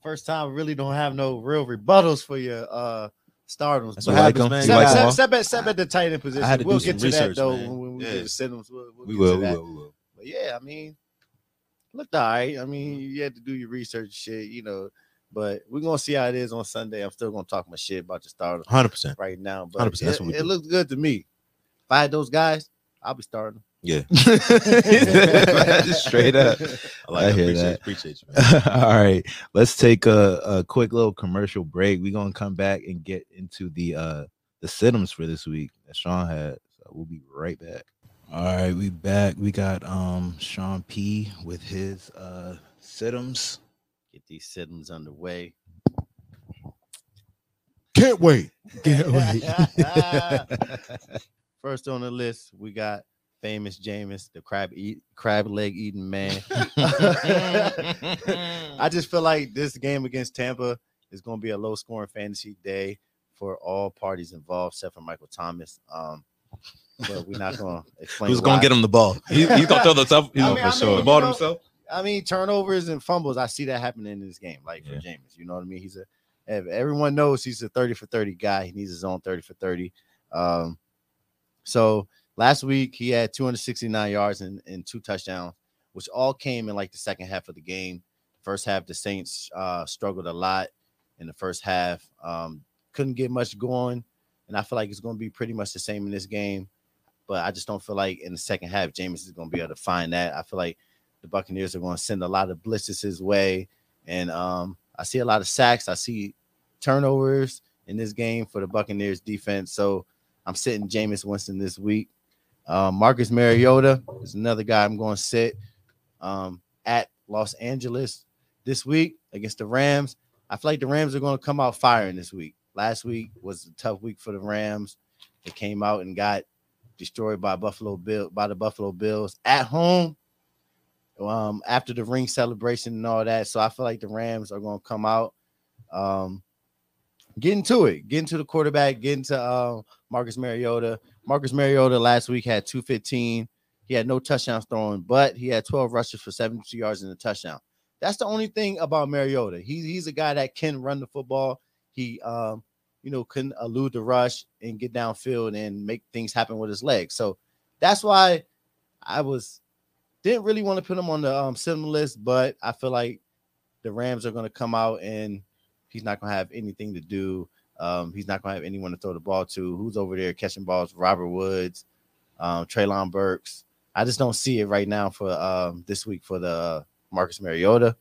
first time really don't have no real rebuttals for your uh start 'ems. That's but- what like happens, man. You Except, like You them gotta- except, except, except at the tight end position. I had to we'll do get some to that research, though man. when we Yeah. get to send them. We'll, we'll we get will, to we that. will, we will. But yeah, I mean, looked all right. I mean, you had to do your research, shit, you know. But we're gonna see how it is on Sunday. I'm still gonna talk my shit about your starters Hundred percent. right now. But 100%, that's it, what we it do. looks good to me. If I had those guys, I'll be starting. Yeah. Just straight up. I like I hear Appreciate, that. appreciate you, man. All right, let's take a, a quick little commercial break. We're gonna come back and get into the uh the sit 'ems for this week that Sean had. So we'll be right back. All right, we back. We got um Sean P with his uh sit 'ems. Get these sittings underway. Can't wait. Can't wait. First on the list, we got famous Jameis, the crab eat crab leg eating man. I just feel like this game against Tampa is going to be a low scoring fantasy day for all parties involved, except for Michael Thomas. Um, but we're not going to explain. Who's gonna get him the ball? He, he's gonna throw the stuff. I mean, I mean, the ball know, himself. I mean, turnovers and fumbles. I see that happening in this game, like for Yeah. James. You know what I mean? He's a everyone knows he's a 30 for 30 guy. He needs his own 30 for 30. Um, so last week he had 269 yards and, and two touchdowns, which all came in like the second half of the game. First half, the Saints uh struggled a lot in the first half. Um, couldn't get much going, and I feel like it's gonna be pretty much the same in this game. but I just don't feel like in the second half Jameis is going to be able to find that. I feel like the Buccaneers are going to send a lot of blitzes his way, and um, I see a lot of sacks. I see turnovers in this game for the Buccaneers defense. So I'm sitting Jameis Winston this week. Um, Marcus Mariota is another guy I'm going to sit um, at Los Angeles this week against the Rams. I feel like the Rams are going to come out firing this week. Last week was a tough week for the Rams. They came out and got destroyed by Buffalo Bill by the Buffalo Bills at home. Um, after the ring celebration and all that, so I feel like the Rams are going to come out, um, get into it, get into the quarterback, get into uh, Marcus Mariota. Marcus Mariota last week had 215. He had no touchdowns thrown, but he had 12 rushes for 72 yards and a touchdown. That's the only thing about Mariota. He, he's a guy that can run the football. He, um, you know, can elude the rush and get downfield and make things happen with his legs. So that's why I was didn't really want to put him on the um cinema list, but I feel like the Rams are going to come out and he's not going to have anything to do. Um, he's not going to have anyone to throw the ball to. Who's over there catching balls? Robert Woods, um, Treylon Burks. I just don't see it right now for um this week for the uh, Marcus Mariota.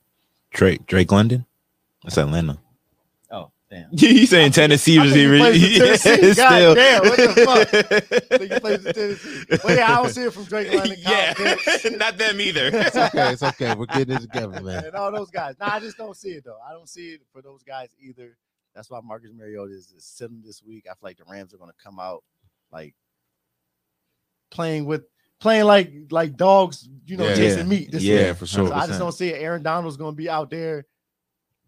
Drake Drake London. That's Atlanta. Oh, damn. you saying Tennessee I was think he even plays. God still. damn, what the I think he plays for Tennessee. Well, yeah, I don't see it from Drake London. yeah, Kyle not them either. It's okay. It's okay. We're getting it together, man. and all those guys. No, I just don't see it though. I don't see it for those guys either. That's why Marcus Mariota is, is sitting this week. I feel like the Rams are going to come out like playing with playing like like dogs, you know, Yeah. chasing meat. This Yeah, week. for sure. So I just don't see it. Aaron Donald's going to be out there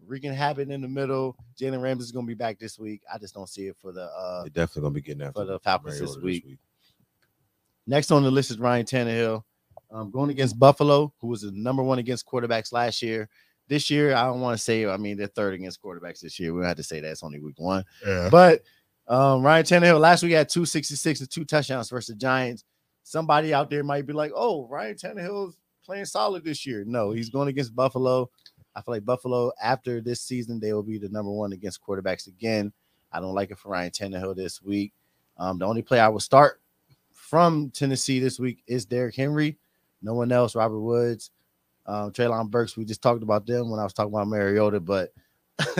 wreaking havoc in the middle. Jalen Ramsey is going to be back this week. I just don't see it for the uh They're definitely gonna be getting after for the Falcons this week. Next on the list is Ryan Tannehill, um, going against Buffalo, who was the number one against quarterbacks last year. This year, I don't want to say. I mean, they're third against quarterbacks this year. We don't have to say that it's only week one. Yeah. But um, Ryan Tannehill last week had 266 and two touchdowns versus the Giants. Somebody out there might be like, "Oh, Ryan Tannehill's playing solid this year." No, he's going against Buffalo. I feel like Buffalo after this season they will be the number one against quarterbacks again. I don't like it for Ryan Tannehill this week. Um, the only player I will start from Tennessee this week is Derrick Henry. No one else. Robert Woods, um, Treylon Burks. We just talked about them when I was talking about Mariota, but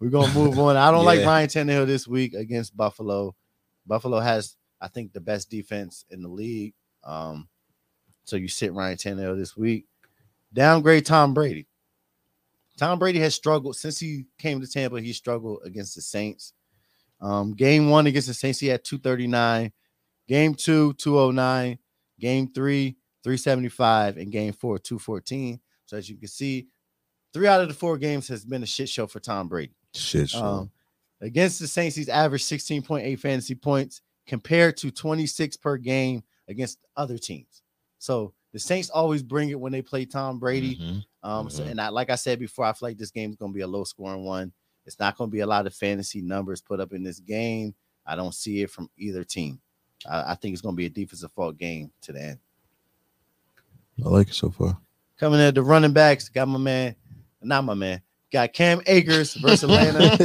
we're gonna move on. I don't like Yeah. Ryan Tannehill this week against Buffalo. Buffalo has, I think, the best defense in the league. Um, so you sit Ryan Tannehill this week. Downgrade Tom Brady. Tom Brady has struggled since he came to Tampa. He struggled against the Saints. Um, game one against the Saints, he had 239. Game two, 209. Game three, 375. in game four, 214. So as you can see, three out of the four games has been a shit show for Tom Brady. Shit, show. Um, against the Saints, he's averaged 16.8 fantasy points compared to 26 per game against other teams. So the Saints always bring it when they play Tom Brady. Mhm. Um, so Mhm. and I, like I said before, I feel like this game is going to be a low scoring one. It's not going to be a lot of fantasy numbers put up in this game. I don't see it from either team. I, I think it's going to be a defensive fault game to the end. I like it so far. Coming at the running backs, got my man, not my man, got Cam Akers versus Atlanta.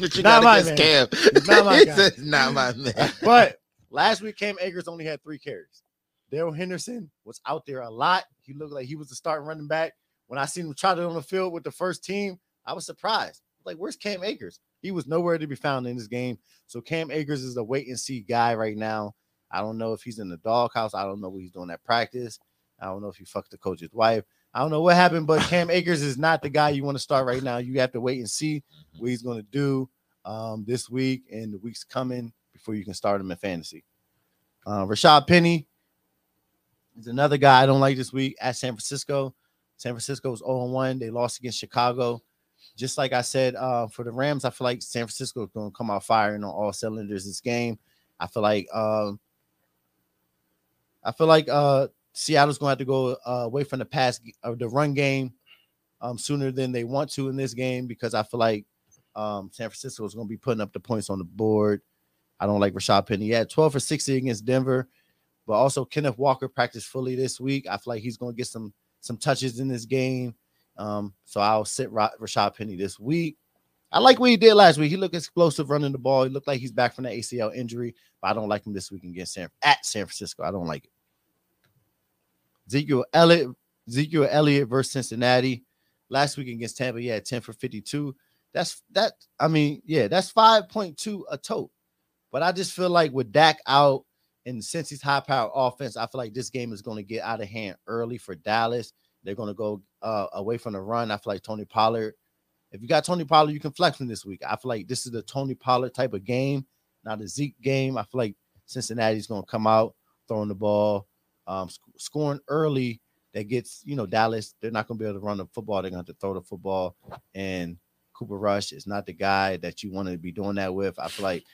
But you Not my man. Cam. Not my He guy. not my man. but last week, Cam Akers only had three carries. Darrell Henderson was out there a lot. He looked like he was the starting running back. When I seen him trotted on the field with the first team, I was surprised. Like, where's Cam Akers? He was nowhere to be found in this game. So Cam Akers is a wait and see guy right now. I don't know if he's in the doghouse. I don't know what he's doing at practice. I don't know if he fucked the coach's wife. I don't know what happened, but Cam Akers is not the guy you want to start right now. You have to wait and see what he's going to do um, this week and the weeks coming before you can start him in fantasy. Uh, Rashaad Penny is another guy I don't like this week at San Francisco. San Francisco is 0 1. They lost against Chicago. Just like I said, uh, for the Rams, I feel like San Francisco is going to come out firing on all cylinders this game. I feel like um, I feel like uh, Seattle's going to have to go uh, away from the pass of the run game um, sooner than they want to in this game because I feel like um, San Francisco is going to be putting up the points on the board. I don't like Rashaad Penny. He had 12 for 60 against Denver, but also Kenneth Walker practiced fully this week. I feel like he's going to get some some touches in this game. Um, so I'll sit Ra- Rashaad Penny this week. I like what he did last week. He looked explosive running the ball. He looked like he's back from the ACL injury, but I don't like him this week against San at San Francisco. I don't like it. Ezekiel Elliott, Ezekiel Elliott versus Cincinnati. Last week against Tampa, he had 10 for 52. That's that. I mean, yeah, that's 5.2 a tote. But I just feel like with Dak out and Cincy's high power offense, I feel like this game is going to get out of hand early for Dallas. They're going to go uh, away from the run. I feel like Tony Pollard. If you got Tony Pollard, you can flex him this week. I feel like this is the Tony Pollard type of game, not a Zeke game. I feel like Cincinnati's going to come out throwing the ball, um, sc- scoring early. That gets you know Dallas. They're not going to be able to run the football. They're going to throw the football, and Cooper Rush is not the guy that you want to be doing that with. I feel like,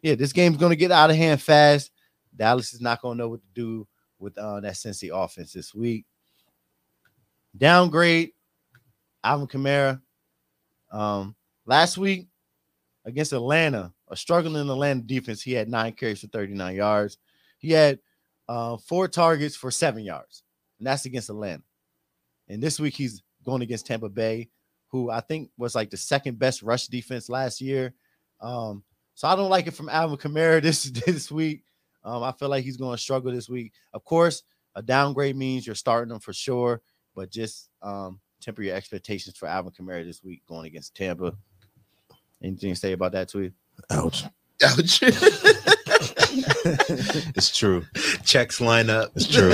yeah, this game's going to get out of hand fast. Dallas is not going to know what to do with uh, that Cincy offense this week. Downgrade, Alvin Kamara. Um, last week against Atlanta, a struggling Atlanta defense, he had nine carries for 39 yards. He had uh, four targets for seven yards, and that's against Atlanta. And this week he's going against Tampa Bay, who I think was like the second best rush defense last year. Um, so I don't like it from Alvin Kamara this this week. Um, I feel like he's going to struggle this week. Of course, a downgrade means you're starting him for sure, but just um, temper your expectations for Alvin Kamara this week going against Tampa. Anything to say about that, tweet? Ouch. Ouch. It's true. Checks line up. It's true.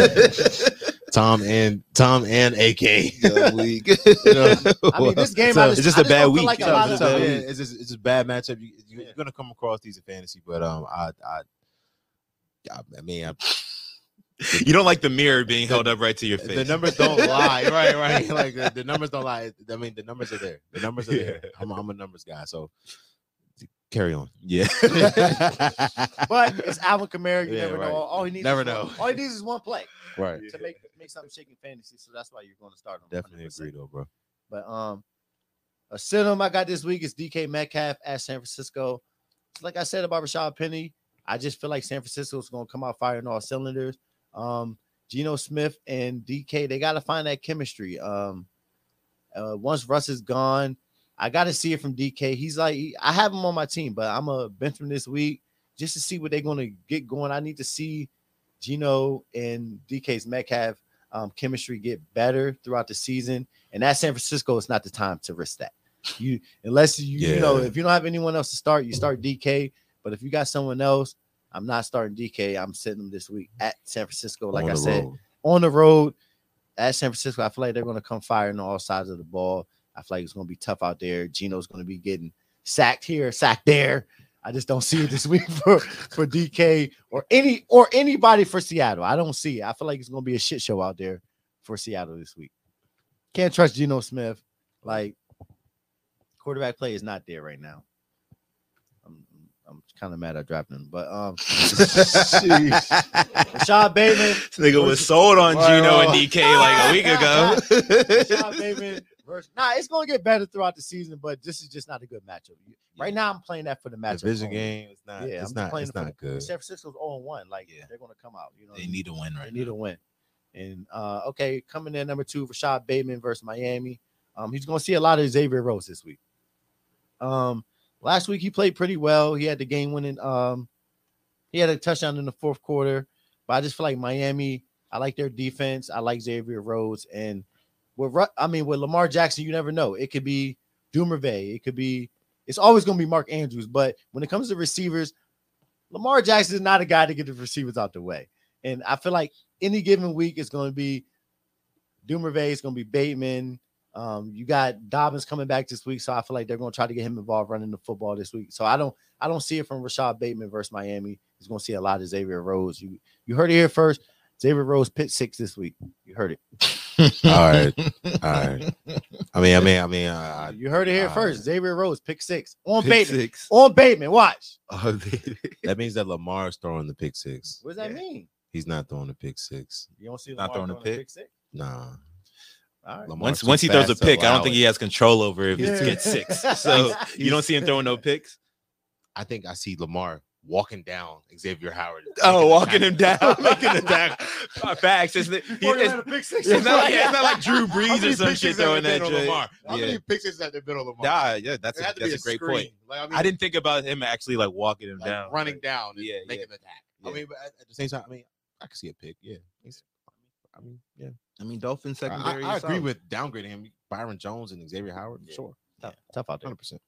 Tom and Tom and AK. Good week. You know, I mean, this game, so I it's just- just I a just bad week. like a So- lot so- of so, them- yeah, it's just it's just a bad matchup. You, you, are gonna come across these in fantasy, but um, I I I, I mean, I, You don't like the mirror being held up right to your face. the numbers don't lie, right? Right? Like the, the numbers don't lie. I mean, the numbers are there. The numbers are there. I'm, I'm a numbers guy, so carry on. Yeah. But it's Alvin Kamara. You Yeah, never right. know. All he needs Never is one- know. all he needs is one play right. to make make something shake in fantasy. So that's why you're going to start him. Definitely 100%. agree, though, bro. But um, a sit-em I got this week is DK Metcalf at San Francisco. Like I said about Rashaad Penny, I just feel like San Francisco is going to come out firing all cylinders. Um, Geno Smith and DK, they got to find that chemistry. Um, uh, once Russ is gone, I got to see it from DK. He's like, I have him on my team, but I'm a bench him this week just to see what they're going to get going. I need to see Geno and DK's Metcalf um, chemistry get better throughout the season. And at San Francisco, it's not the time to risk that. You unless you, you know if you don't have anyone else to start, you start DK. But if you got someone else, I'm not starting DK. I'm sitting them this week at San Francisco. Like I said, road. on the road at San Francisco, I feel like they're going to come firing on all sides of the ball. I feel like it's going to be tough out there. Geno's going to be getting sacked here, sacked there. I just don't see it this week for, for DK or any or anybody for Seattle. I don't see it. I feel like it's going to be a shit show out there for Seattle this week. Can't trust Geno Smith. Like quarterback play is not there right now. I'm I'm kind of mad I dropped him, but um, Rashod Bateman, This nigga was sold on Geno and. DK like a week ago. Rashod Bateman versus nah, it's gonna get better throughout the season, but this is just not a good matchup. Right now, I'm playing that for the matchup. Division game. It's not. Yeah, it's I'm not. playing It's not the- good. San Francisco's 0 1. Like, Yeah. they're gonna come out. You know, They need a win right. They right need now. a win. And uh, okay, coming in number two, Rashod Bateman versus Miami. Um, he's gonna see a lot of Xavier Rhodes this week. Um, last week he played pretty well. He had the game winning. Um, he had a touchdown in the fourth quarter, but I just feel like Miami. I like their defense. I like Xavier Rhodes, and with I mean with Lamar Jackson, you never know. It could be Dumerve. It could be. It's always going to be Mark Andrews. But when it comes to receivers, Lamar Jackson is not a guy to get the receivers out the way. And I feel like any given week is going to be Dumerve. It's going to be Bateman. Um, you got Dobbins coming back this week, so I feel like they're going to try to get him involved running the football this week. So I don't, I don't see it from Rashod Bateman versus Miami. He's going to see a lot of Xavier Rhodes. You, you heard it here first. Xavier Rhodes pit six this week. You heard it. All right. All right. I mean, I mean, I mean, I, I, You heard it here uh, first. Xavier Rhodes pick six on Pick Bateman. six. On Bateman. Watch. Oh, baby. that means that Lamar's throwing the pick six. What does that Yeah. mean? He's not throwing the pick six. You don't see Not Lamar throwing a throwing pick? pick six. Nah. All right. Lamar's Once once he throws a pick, I don't think he has control over if Yeah. it gets six. So you don't see him throwing no picks. I think I see Lamar walking down Xavier Howard. Oh, walking him down, making the tackle. Uh, Facts. It's, it, he- it's, it's not like, it's not like Drew Brees or some shit throwing that shit. Lamar? How Yeah. many pictures have there been on Lamar? Nah, yeah, that's a, had to be that's a great point. Like, I, mean, I didn't think about him actually like walking him like, down, running Like, down, and Yeah, making yeah. the attack. I mean, but at, at the same time, I mean, I can see a pick. Yeah, I mean, yeah. I mean, Dolphins I, secondary. I is agree with downgrading him, Byron Jones and Xavier Howard. Yeah. Sure, Tough, tough out there. hundred percent.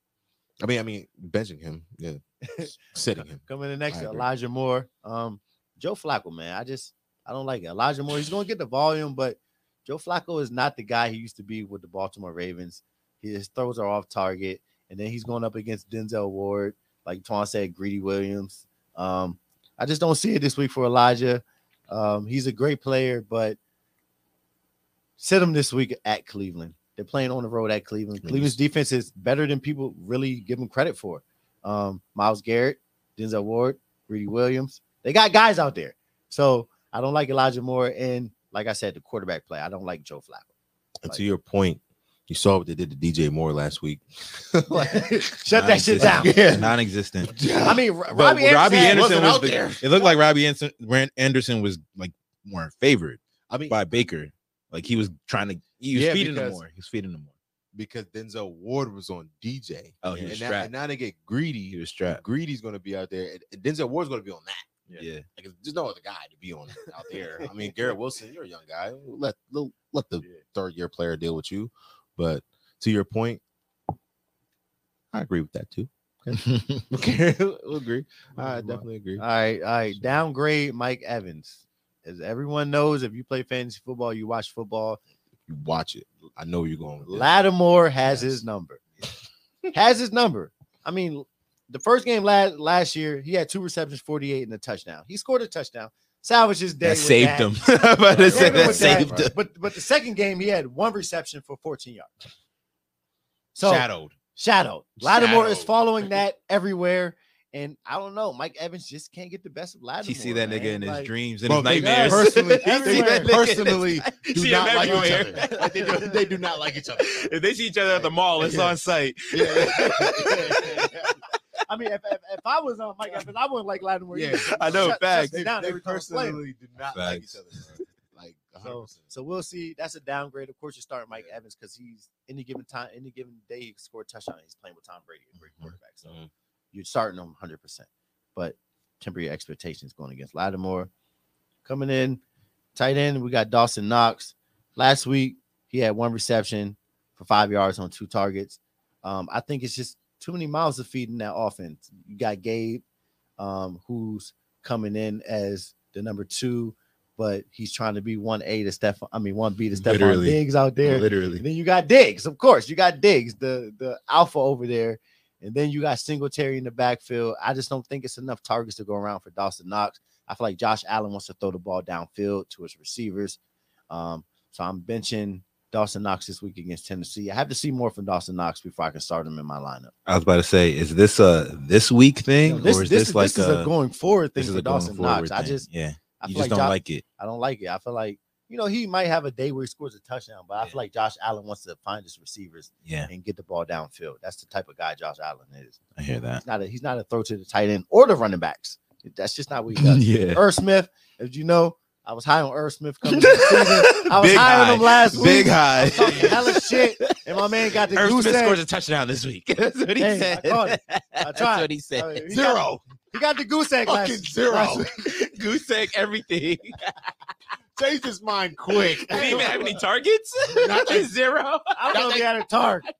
I mean, I mean, benching him, yeah, sitting him. Coming in next, I agree. Elijah Moore. Um, Joe Flacco, man. I just I don't like it. Elijah Moore. He's gonna get the volume, but Joe Flacco is not the guy he used to be with the Baltimore Ravens. His throws are off target, and then he's going up against Denzel Ward, like Twan said, Greedy Williams. Um, I just don't see it this week for Elijah. Um, he's a great player, but sit him this week at Cleveland. They're playing on the road at Cleveland. mean, Cleveland's defense is better than people really give them credit for. Um, Myles Garrett, Denzel Ward, Greedy Williams. They got guys out there. So I don't like Elijah Moore. And like I said, the quarterback play. I don't like Joe Flacco. And to your point, you saw what they did to DJ Moore last week. Shut that shit down. Non-existent. Yeah. Non-existent. I mean, But Robbie, Robbie, Anderson, Anderson wasn't was out the, there. It looked like Robbie Anderson, Anderson was like more favored I mean, by Baker. Like he was trying to. He was Yeah, feeding him because- more. He was feeding them more. because Denzel Ward was on DJ. Oh, he and, was now, strapped. and now they get greedy. He was strapped. Greedy's going to be out there, and- and Denzel Ward's going to be on that. Yeah. Like, there's no other guy to be on out there. I mean, Garrett Wilson, you're a young guy. Let let, let the third year player deal with you. But to your point, I agree with that too. Okay, we'll agree. I definitely agree. All right, all right. Downgrade Mike Evans. As everyone knows, if you play fantasy football, you watch football. You watch it. I know you're going. With this. Lattimore has Yes. his number. has his number. I mean, the first game last last year, he had two receptions, 48 and a touchdown. He scored a touchdown, salvaged his day. That saved that. him. but Yeah, it that with that, saved him. But but the second game, he had one reception for 14 yards. So Shadowed. shadow. Lattimore is following that everywhere. And I don't know. Mike Evans just can't get the best of Lattimore. He see that nigga man. in his Like, dreams and his they nightmares. personally- He see that nigga in his- Personally, do see not like each other. They, do, they do not like each other. If they see each other at the mall, it's Yeah. on site. Yeah. I mean, if, if, if I was on Mike Evans, I wouldn't like Lattimore. Yeah. either. I know, Shut- facts. shut they, down they every time I play him. personally do not like each other. Like, 100%. So, so we'll see. That's a downgrade. Of course, you start starting Mike Evans because he's any given time, any given day, he can score a touchdown. He's playing with Tom Brady, a great Mhm. quarterback. So Mhm. You're starting them 100. percent But temper your expectations going against Lattimore. Coming in, tight end, we got Dawson Knox. Last week he had one reception for five yards on two targets. Um, I think it's just too many miles to feed in that offense. You got Gabe, um, who's coming in as the number two, but he's trying to be one A to Stefon. I mean, one B to Literally. Diggs out there. Literally. And then you got Diggs, of course. You got Diggs, the the alpha over there. And then you got Singletary in the backfield. I just don't think it's enough targets to go around for Dawson Knox. I feel like Josh Allen wants to throw the ball downfield to his receivers. Um, so I'm benching Dawson Knox this week against Tennessee. I have to see more from Dawson Knox before I can start him in my lineup. I was about to say, is this a this week thing, know, this, or is this, this, is, like this is a, going forward thing this is for a Dawson Knox. I just yeah, I you just like don't Josh, like it. I don't like it. I feel like you know he might have a day where he scores a touchdown, but I feel like Josh Allen wants to find his receivers Yeah, and get the ball downfield. That's the type of guy Josh Allen is. I hear that. He's not a he's not a throw to the tight end or the running backs. That's just not what he does. yeah, Irv Smith, as you know, I was high on Irv Smith coming the season. I was Big high on him last Big week. Big high. Hella shit, and my man got the Irv goose Smith egg. scores a touchdown this week. That's what he I said. it. I That's what he said. Uh, he got- Zero. He got the goose egg Fucking last, zero. last. Goose egg, everything. Changed his mind quick. Did he even have any targets? Nothing. Zero. I don't know if he had a target,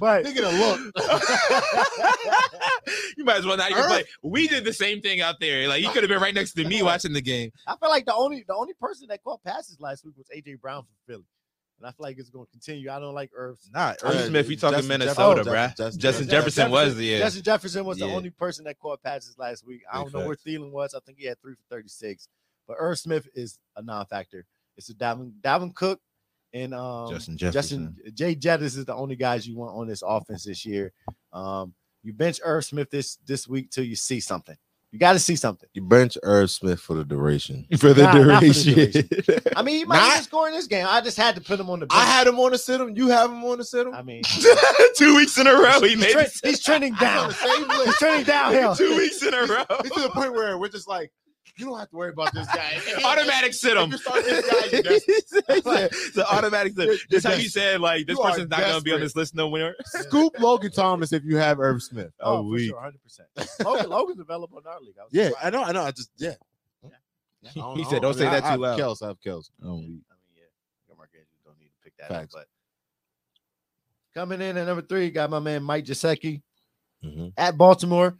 but Nigga, a look. you might as well not even Irv- play. We did the same thing out there. Like you could have been right next to me watching the game. I feel like the only the only person that caught passes last week was AJ Brown from Philly, and I feel like it's going to continue. I don't like Irv. not Uh, Irv Smith. You talking Justin Minnesota, Jefferson- bruh? Justin- Justin Justin Jefferson was yeah. Justin Jefferson was the only person that caught passes last week. I don't know where facts. Thielen was. I think he had three for 36. But Irv Smith is a non-factor. It's a Dalvin, Dalvin Cook and um, Justin Justin Jefferson. Jay Jettis is the only guys you want on this offense this year. Um, you bench Irv Smith this this week till you see something. You got to see something. You bench Irv Smith for the duration. for the Nah, not for the duration. I mean, he might Not- even score in this game. I just had to put him on the bench. I had him on the sit him. You have him on the sit him. I mean, Two weeks in a row, he he's, made tre- he's trending down. He's trending downhill. Two weeks in a row. It's to the point where we're just like, you don't have to worry about this guy. Automatic sit him. If you start this guy, you desperate. It's an automatic sit. You're- Just you're how you said, like, this you person's not gonna be on this list no more. Scoop Logan Thomas if you have Irv Smith. Oh, Oh, for we. sure, hundred percent. Logan, Logan's available in our league. I was Yeah, surprised. I know, I know. I just yeah. Yeah. I He I said, "Don't I say that I- I too have loud." Kels, I have Kels. Oh, we- I mean, yeah, Mark Andrews don't need to pick that Facts. up. But coming in at number three, got my man Mike Gesicki Mhm. at Baltimore.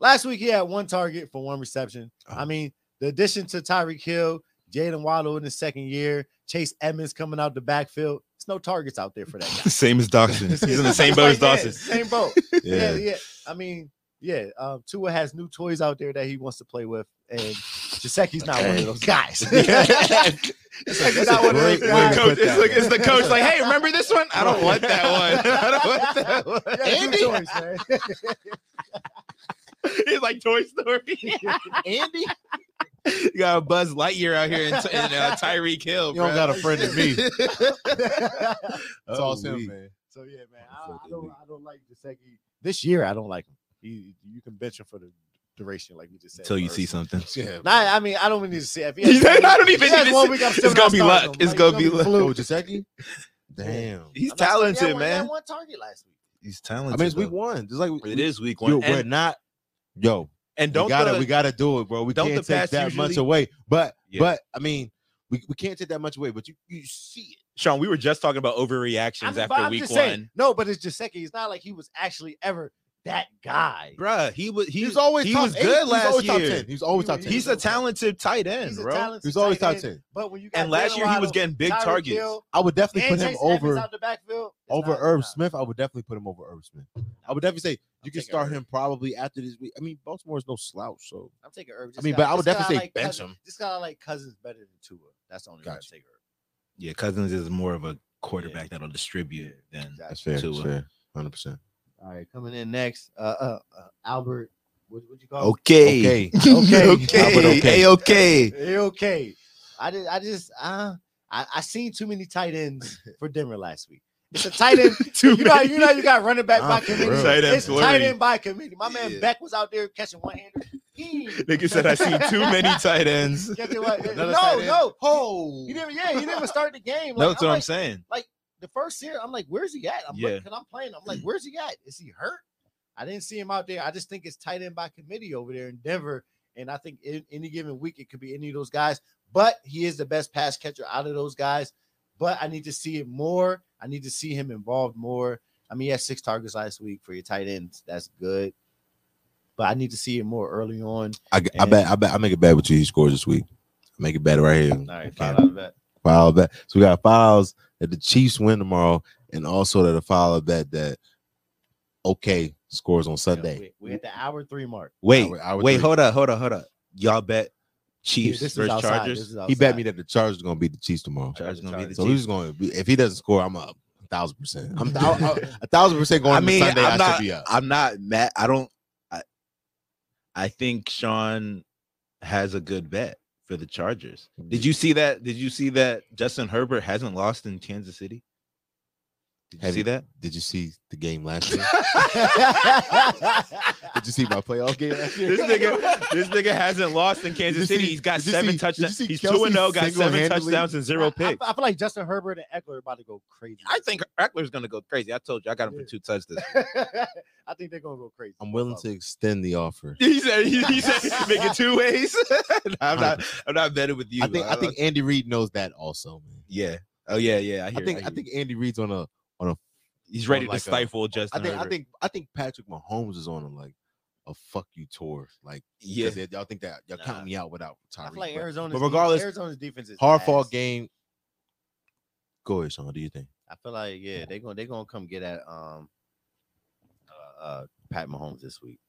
Last week he had one target for one reception. Uh-huh. I mean, the addition to Tyreek Hill, Jaylen Waddle in his second year, Chase Edmonds coming out the backfield. There's no targets out there for that guy. Same as Dawson. He's in the same boat as Yeah, Dawson. Same boat. yeah, Yeah. yeah. I mean, yeah. Um, Tua has new toys out there that he wants to play with, and Gesicki's not one of those guys. Gesicki's not one of those guys. to Coach, it's, like, it's the coach, like, hey, remember this one? I don't want that one. I don't want that one. Has new toys, man. He's like Toy Story. Andy, you got a Buzz Lightyear out here in, in uh, Tyreek Hill. you don't bro. got a friend in me. so It's all Oh, him, we- man. yeah, man. I, Fuck I it, don't. I don't like Gesicki this year. I don't like him. He, you can bench him for the duration, like you just said. Until you see something. Yeah. Nah, I mean, I don't even need to see. If he He has I don't if he even has need to one see- week, I'm it's gonna be luck. him. It's Like, gonna be luck. fluke. Oh, Gesicki? Damn. He's I'm not saying- talented, yeah, well, he had man. One target last week. He's talented. I mean, it's week though. one. Just like It is week Yo, one. we're not. Yo, and don't gotta the- we gotta do it, bro. We don't can't take pass that much away. But Yeah. but I mean, we, we can't take that much away. But you you see it. Sean, we were just talking about I overreactions mean, but after I'm week one. saying, no, but it's Gesicki. It's not like he was actually ever that guy. Bruh, he was he, He was always he top was eight. good He was last always top year. 10. He was always top 10. He's a talented tight end, He's bro. He's always tight top 10. But when you got And last year he was getting big Tyreek targets. Hill, I would definitely put him Chase over the backfield, over Irv Smith. I would definitely put him over Irv Smith. I would definitely say you can start Irv. him probably after this week. I mean, Baltimore's no slouch, so I'm taking Irv. I mean, but I would definitely say like bench Cousins- him. Just got like Cousins better than Tua. That's the only reason I Gotcha. take Irv. Yeah, Cousins is more of a quarterback that'll distribute Yeah, than that's fair. Tua. That's fair. Hundred percent. All right, coming in next, uh, uh, uh Albert. What would you call? him? Okay. Okay. Okay. okay. Albert okay. Hey, okay. Okay. I did. I just. Uh, I I seen too many tight ends for Denver last week. It's a tight end. Too you know, how- you know, you got running back by committee. Tight end It's tight end by committee. My man Yeah. Beck was out there catching one hander. Nigga said I see too many tight ends. Catching no, tight end. no. Oh, He didn't. Yeah, he didn't even start the game. Like, that's what I'm saying. like, saying. the first year, I'm like, where's he at? I'm Yeah. like, cause I'm playing. I'm like, mm. where's he at? Is he hurt? I didn't see him out there. I just think it's tight end by committee over there in Denver. And I think in any given week, it could be any of those guys. But he is the best pass catcher out of those guys. But I need to see it more. I need to see him involved more. I mean, he had six targets last week for your tight ends. That's good. But I need to see it more early on. I, I bet. I bet. I make it bad with you. He scores this week. make it bad right here. All right, Okay. five out of that. File bet. So we got files that the Chiefs win tomorrow, and also that a file bet that okay scores on Sunday. We, we hit the hour three mark. Wait, Hour- hour wait, three. hold up, hold up, hold up. Y'all bet Chiefs This is versus outside. Chargers. He bet me that the Chargers are gonna beat the Chiefs tomorrow. Chargers gonna be the So Chiefs. he's going to be. If he doesn't score, I'm up a thousand percent. I'm I, I, a thousand percent going I into mean, Sunday. I I'm not. should be up. I'm not mad. I don't. I, I think Sean has a good bet for the Chargers. Did mm-hmm. you see that? Did you see that Justin Herbert hasn't lost in Kansas City? Did you Have see you- that? Did you see the game last year? Did you see my playoff game last year? This nigga, this nigga hasn't lost in Kansas City. see- He's got seven see- touchdowns. He's Kelsey two and zero. Got seven touchdowns and zero picks. I, I feel like Justin Herbert and Ekeler are about to go crazy. I think Ekeler's gonna go crazy. I told you, I got him for two touchdowns. I think they're gonna go crazy. I'm willing to extend the offer. He said, he, he said, make it two ways. I'm not, I'm not betting with you. I think I uh, think Andy Reid knows that also, man. Yeah. Oh yeah, yeah. I, I think I hear think Andy Reid's on a he's ready like a- to stifle I Justin think I think I think Patrick Mahomes is on a like a fuck you tour. Like Yeah. yeah, y'all think that y'all Nah. count me out without I Tyreek. feel like but- Arizona's but de- regardless, Arizona's defense is hard fought game. Go ahead, Sean. What do you think? I feel like yeah, they're gonna they're gonna come get at um uh, uh Pat Mahomes this week.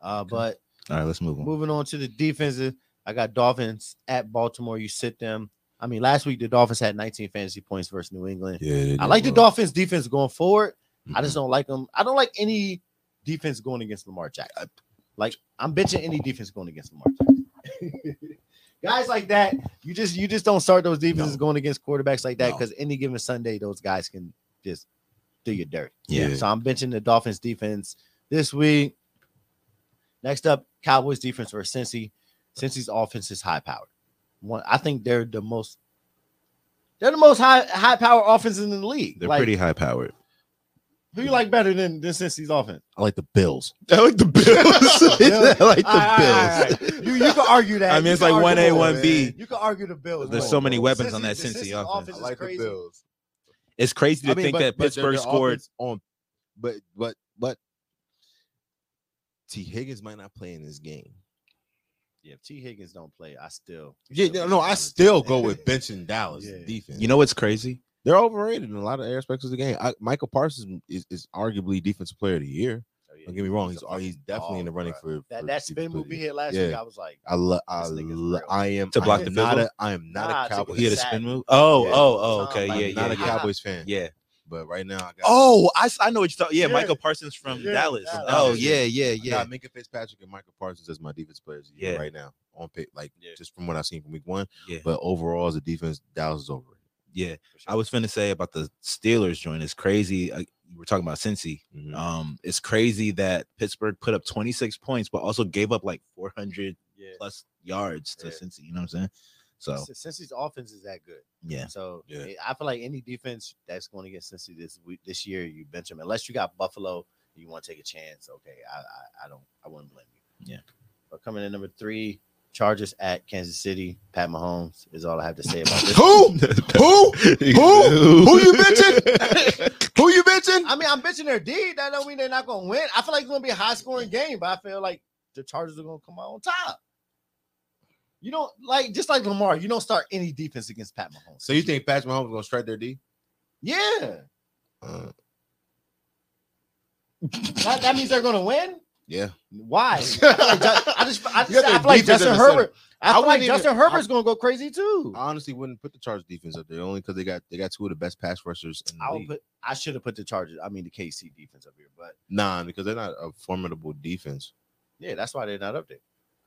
Uh, but All right, let's move on. moving on to the defensive, I got Dolphins at Baltimore. You sit them. I mean, last week the Dolphins had 19 fantasy points versus New England. Yeah, I like the Dolphins defense going forward. I Mm-hmm. just don't like them. I don't like any defense going against Lamar Jackson. Like I'm benching any defense going against Lamar. Jackson. guys like that, you just you just don't start those defenses going against quarterbacks like that No. because any given Sunday, those guys can just do your dirt. Yeah. So I'm benching the Dolphins defense this week. Next up, Cowboys defense versus Cincy. Cincy's offense is high powered. One, I think they're the most they're the most high high power offenses in the league. They're Like, pretty high powered. Who you like better than than Cincy's offense? I like the Bills. I like the Bills. I like the All right, all Bills. right, all right. You you can argue that. I mean, You it's like 1A, 1B. You can argue the Bills. There's more. so many But weapons Cincy- on that the Cincy Cincy's offense. I is like the. Bills. It's crazy to I mean, think but- that but Pittsburgh their scored. on, but but but T Higgins might not play in this game. Yeah, if T Higgins don't play, I still. Yeah, still no, I still go with benching Dallas Yeah. defense. You know what's crazy? they're overrated in a lot of aspects of the game. I, Michael Parsons is, is arguably defensive player of the year. Oh, yeah, Don't get me wrong; he's a he's fucking definitely in the running bruh. for that for that spin defensive move player he hit last year. week. I was like, I love, I, lo- I am To block I am the not fizzle? a, I am not Nah, a to Cowboys. He had a spin move. Oh, Yeah. oh, oh, okay, like yeah, I'm yeah, not a yeah. Cowboys fan. yeah. But right now I got Oh, I, s- I know what you're talking. Yeah, Yeah. Michael Parsons from Yeah, Dallas. Dallas. Oh, Yeah. yeah, yeah, I yeah. got Minkah Fitzpatrick and Michael Parsons as my defense players of the year Yeah. right now on pit, like Yeah. just from what I've seen from week one. Yeah. But overall, as a defense, Dallas is over. Yeah, I was finna say about the Steelers joint. It's crazy. I, you were talking about Cincy. Mhm. Um, it's crazy that Pittsburgh put up 26 points, but also gave up like 400 yeah. plus yards to Yeah. Cincy. You know what I'm saying? So Since Cincy's offense is that good, yeah, so Yeah. eh, I feel like any defense that's going to get Cincy this week, this year, you bench them unless you got Buffalo. You want to take a chance? Okay, I, I I don't I wouldn't blame you. Yeah. But coming in number three, Chargers at Kansas City. Pat Mahomes is all I have to say about this. Who? Who? Who? Who you bitching? Who you bitching? I mean, I'm bitching their D. That don't mean they're not going to win. I feel like it's going to be a high scoring game, but I feel like the Chargers are going to come out on top. You don't like just like Lamar. You don't start any defense against Pat Mahomes. So you think Patrick Mahomes is gonna strike their D? Yeah, Uh, that, that means they're going to win. yeah. Why? I feel just, I, just, I feel like Justin in the center. Herbert. I I like even- Justin Herbert's I- going to go crazy too. I honestly wouldn't put the Chargers defense up there only because they got they got two of the best pass rushers in the I would put. I should have put the Chargers. I mean the KC defense up here, but Nah, because they're not a formidable defense. yeah, that's why they're not up there.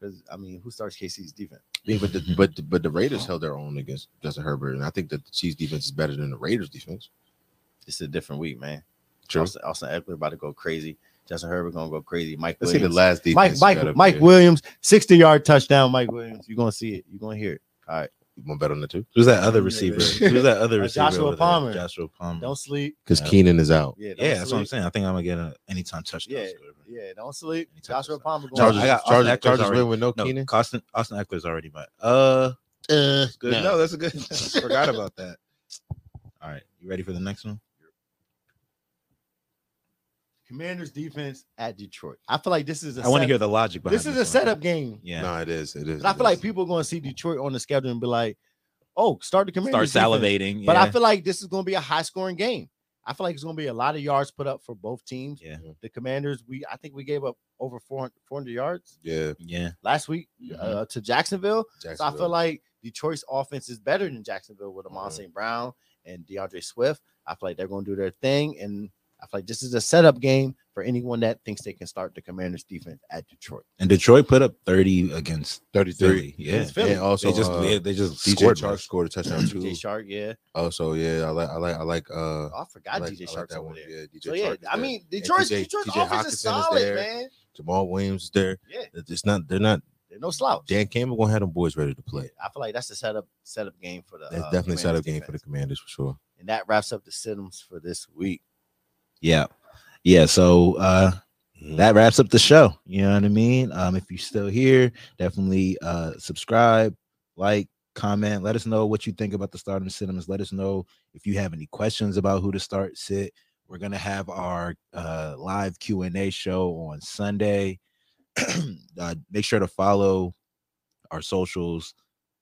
Because I mean, who starts KC's defense? Yeah, but the but the, but the Raiders held their own against Justin Herbert, and I think that the Chiefs defense is better than the Raiders defense. It's a different week, man. True. Austin, Austin Ekeler about to go crazy. Justin Herbert gonna go crazy. Mike Let's see the last defense. Mike Mike Mike. Williams, 60 yard touchdown. Mike Williams. You're gonna see it. You're gonna hear it. All right. You want to bet on that too? who's that other receiver? Who's that other receiver? Joshua over there? Palmer. Joshua Palmer. Don't sleep. Because Yeah. Keenan is out. Yeah, yeah, that's what I'm saying. I think I'm gonna get an anytime touchdown. Yeah, score. yeah, don't sleep. Anytime Joshua touchdown. Palmer going Chargers- Chargers, I got Chargers, Ekeler's Chargers already- win with no, No, Keenan. Austin Austin Ekeler's already but uh Uh, good. No, that's a good. Forgot about that. All right, you ready for the next one? Commanders defense at Detroit. I feel like this is a I want to hear the logic behind this is a one. setup game. Yeah, No, it is. It is. And I it feel like people are going to see Detroit on the schedule and be like, "Oh, start the commander. start Commanders." defense. salivating. But I feel like this is going to be a high scoring game. I feel like it's going to be a lot of yards put up for both teams. yeah, The Commanders, we I think we gave up over 400, 400 yards Yeah, yeah. last week Mhm. uh, to Jacksonville. So I feel like Detroit's offense is better than Jacksonville with Amon Mhm. St. Brown and DeAndre Swift. I feel like they're going to do their thing, and I feel like this is a setup game for anyone that thinks they can start the Commanders defense at Detroit. And Detroit put up 30 against 33. Philly. Yeah, And also, they just uh, they, they just DJ scored. Chark less. scored a touchdown too. DJ Chark, yeah. Also, yeah, I like, I like, I like. Uh, Oh, I I forgot like, DJ I like that one. there. Yeah, DJ So yeah, Chark is I there. mean Detroit's TJ Detroit's TJ offense is Hockenson is solid, there. man. Jamaal Williams is there. Yeah, It's not. They're not. they're no slouch. Dan Campbell gonna have them boys ready to play. I feel like that's the setup setup game for the. That's uh, definitely a Commanders setup game for the. Commanders for sure. And that wraps up the sims for this week. Yeah, yeah. So uh that wraps up the show. You know what I mean? Um, if you're still here, definitely uh subscribe, like, comment. Let us know what you think about the stardom cinemas. Let us know if you have any questions about who to start sit. We're gonna have our uh live Q&A show on Sunday. uh, make sure to follow our socials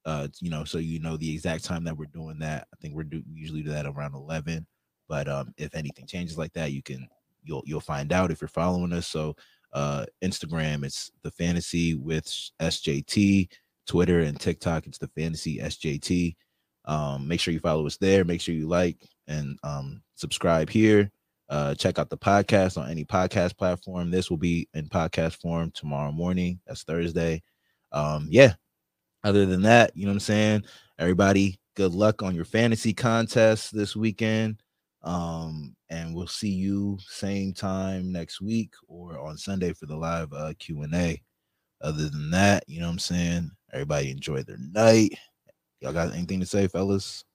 uh you know so you know the exact time that we're doing that i think we're do usually do that around 11 but um if anything changes like that you can you'll you'll find out if you're following us so uh instagram it's the fantasy with sjt twitter and tiktok it's the fantasy sjt um make sure you follow us there make sure you like and um subscribe here Uh, check out the podcast on any podcast platform. This will be in podcast form tomorrow morning. That's Thursday. Um, yeah. Other than that, you know what I'm saying? Everybody, good luck on your fantasy contest this weekend. Um, and we'll see you same time next week or on Sunday for the live uh Q&A. Other than that, you know what I'm saying? Everybody enjoy their night. Y'all got anything to say, fellas?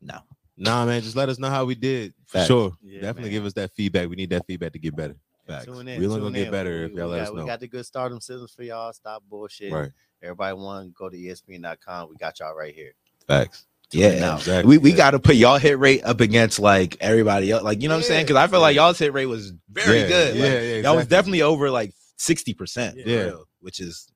No. Nah, man, just let us know how we did. For Facts. sure. Yeah, Definitely man. give us that feedback. We need that feedback to get better. Facts. Tune in. We're tune gonna get better We- if y'all we let got, us We know. got the good stardom systems for y'all. Stop bullshit. Right. Everybody want go to ESPN.com. We got y'all right here. Facts. Yeah, Exactly. we, we Yeah. got to put y'all hit rate up against like everybody else. Like, you know what I'm saying? Because I feel like y'all's hit rate was very Yeah, good. Yeah, Like, yeah, Y'all was definitely over like 60%. Yeah. real, which is,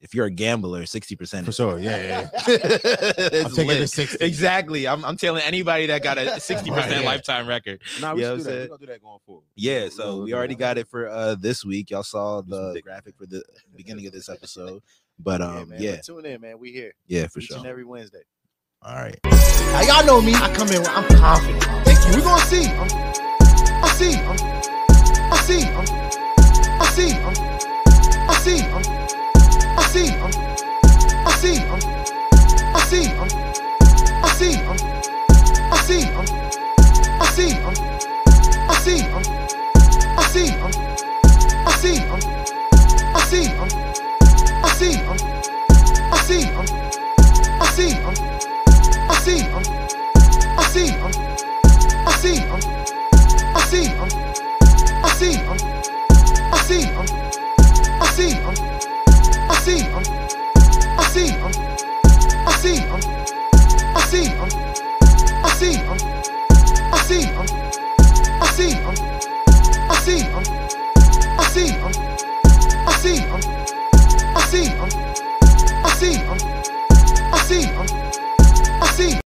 if you're a gambler, 60% for is- sure. Yeah, yeah. yeah. I'm taking lit. the 60. Exactly. I'm, I'm telling anybody that got a 60% Right, yeah. lifetime record. Nah, we Yeah, should do that. We're do that going forward. Yeah, We're so we already got it for uh this week. Y'all saw the graphic for the beginning of this episode. But yeah, um man. yeah, But tune in, man. We here yeah, for each sure. and every Wednesday. All right. Now y'all know me. I come in. I'm confident. Thank you. We gonna see. I'm, I see. I'm, I see. I'm, I see. I'm, I see. I'm, I see. I'm, I see. I'm, I see. I'm, I see. I'm, I see. I'm, I see. I'm, I see. I'm, I see. I'm, I see. I'm, I see. I'm, I see. I'm, I see. I'm, I see. I'm, see, um, I see, um, I see, um, I see, um, I see, um, I see, um, I see, um, I see, um, I see, um, I see, um, I see, um, I see, um, I see, um, I see, um, I see, um, I see, um, I see, um, I see, um, I see, um. see.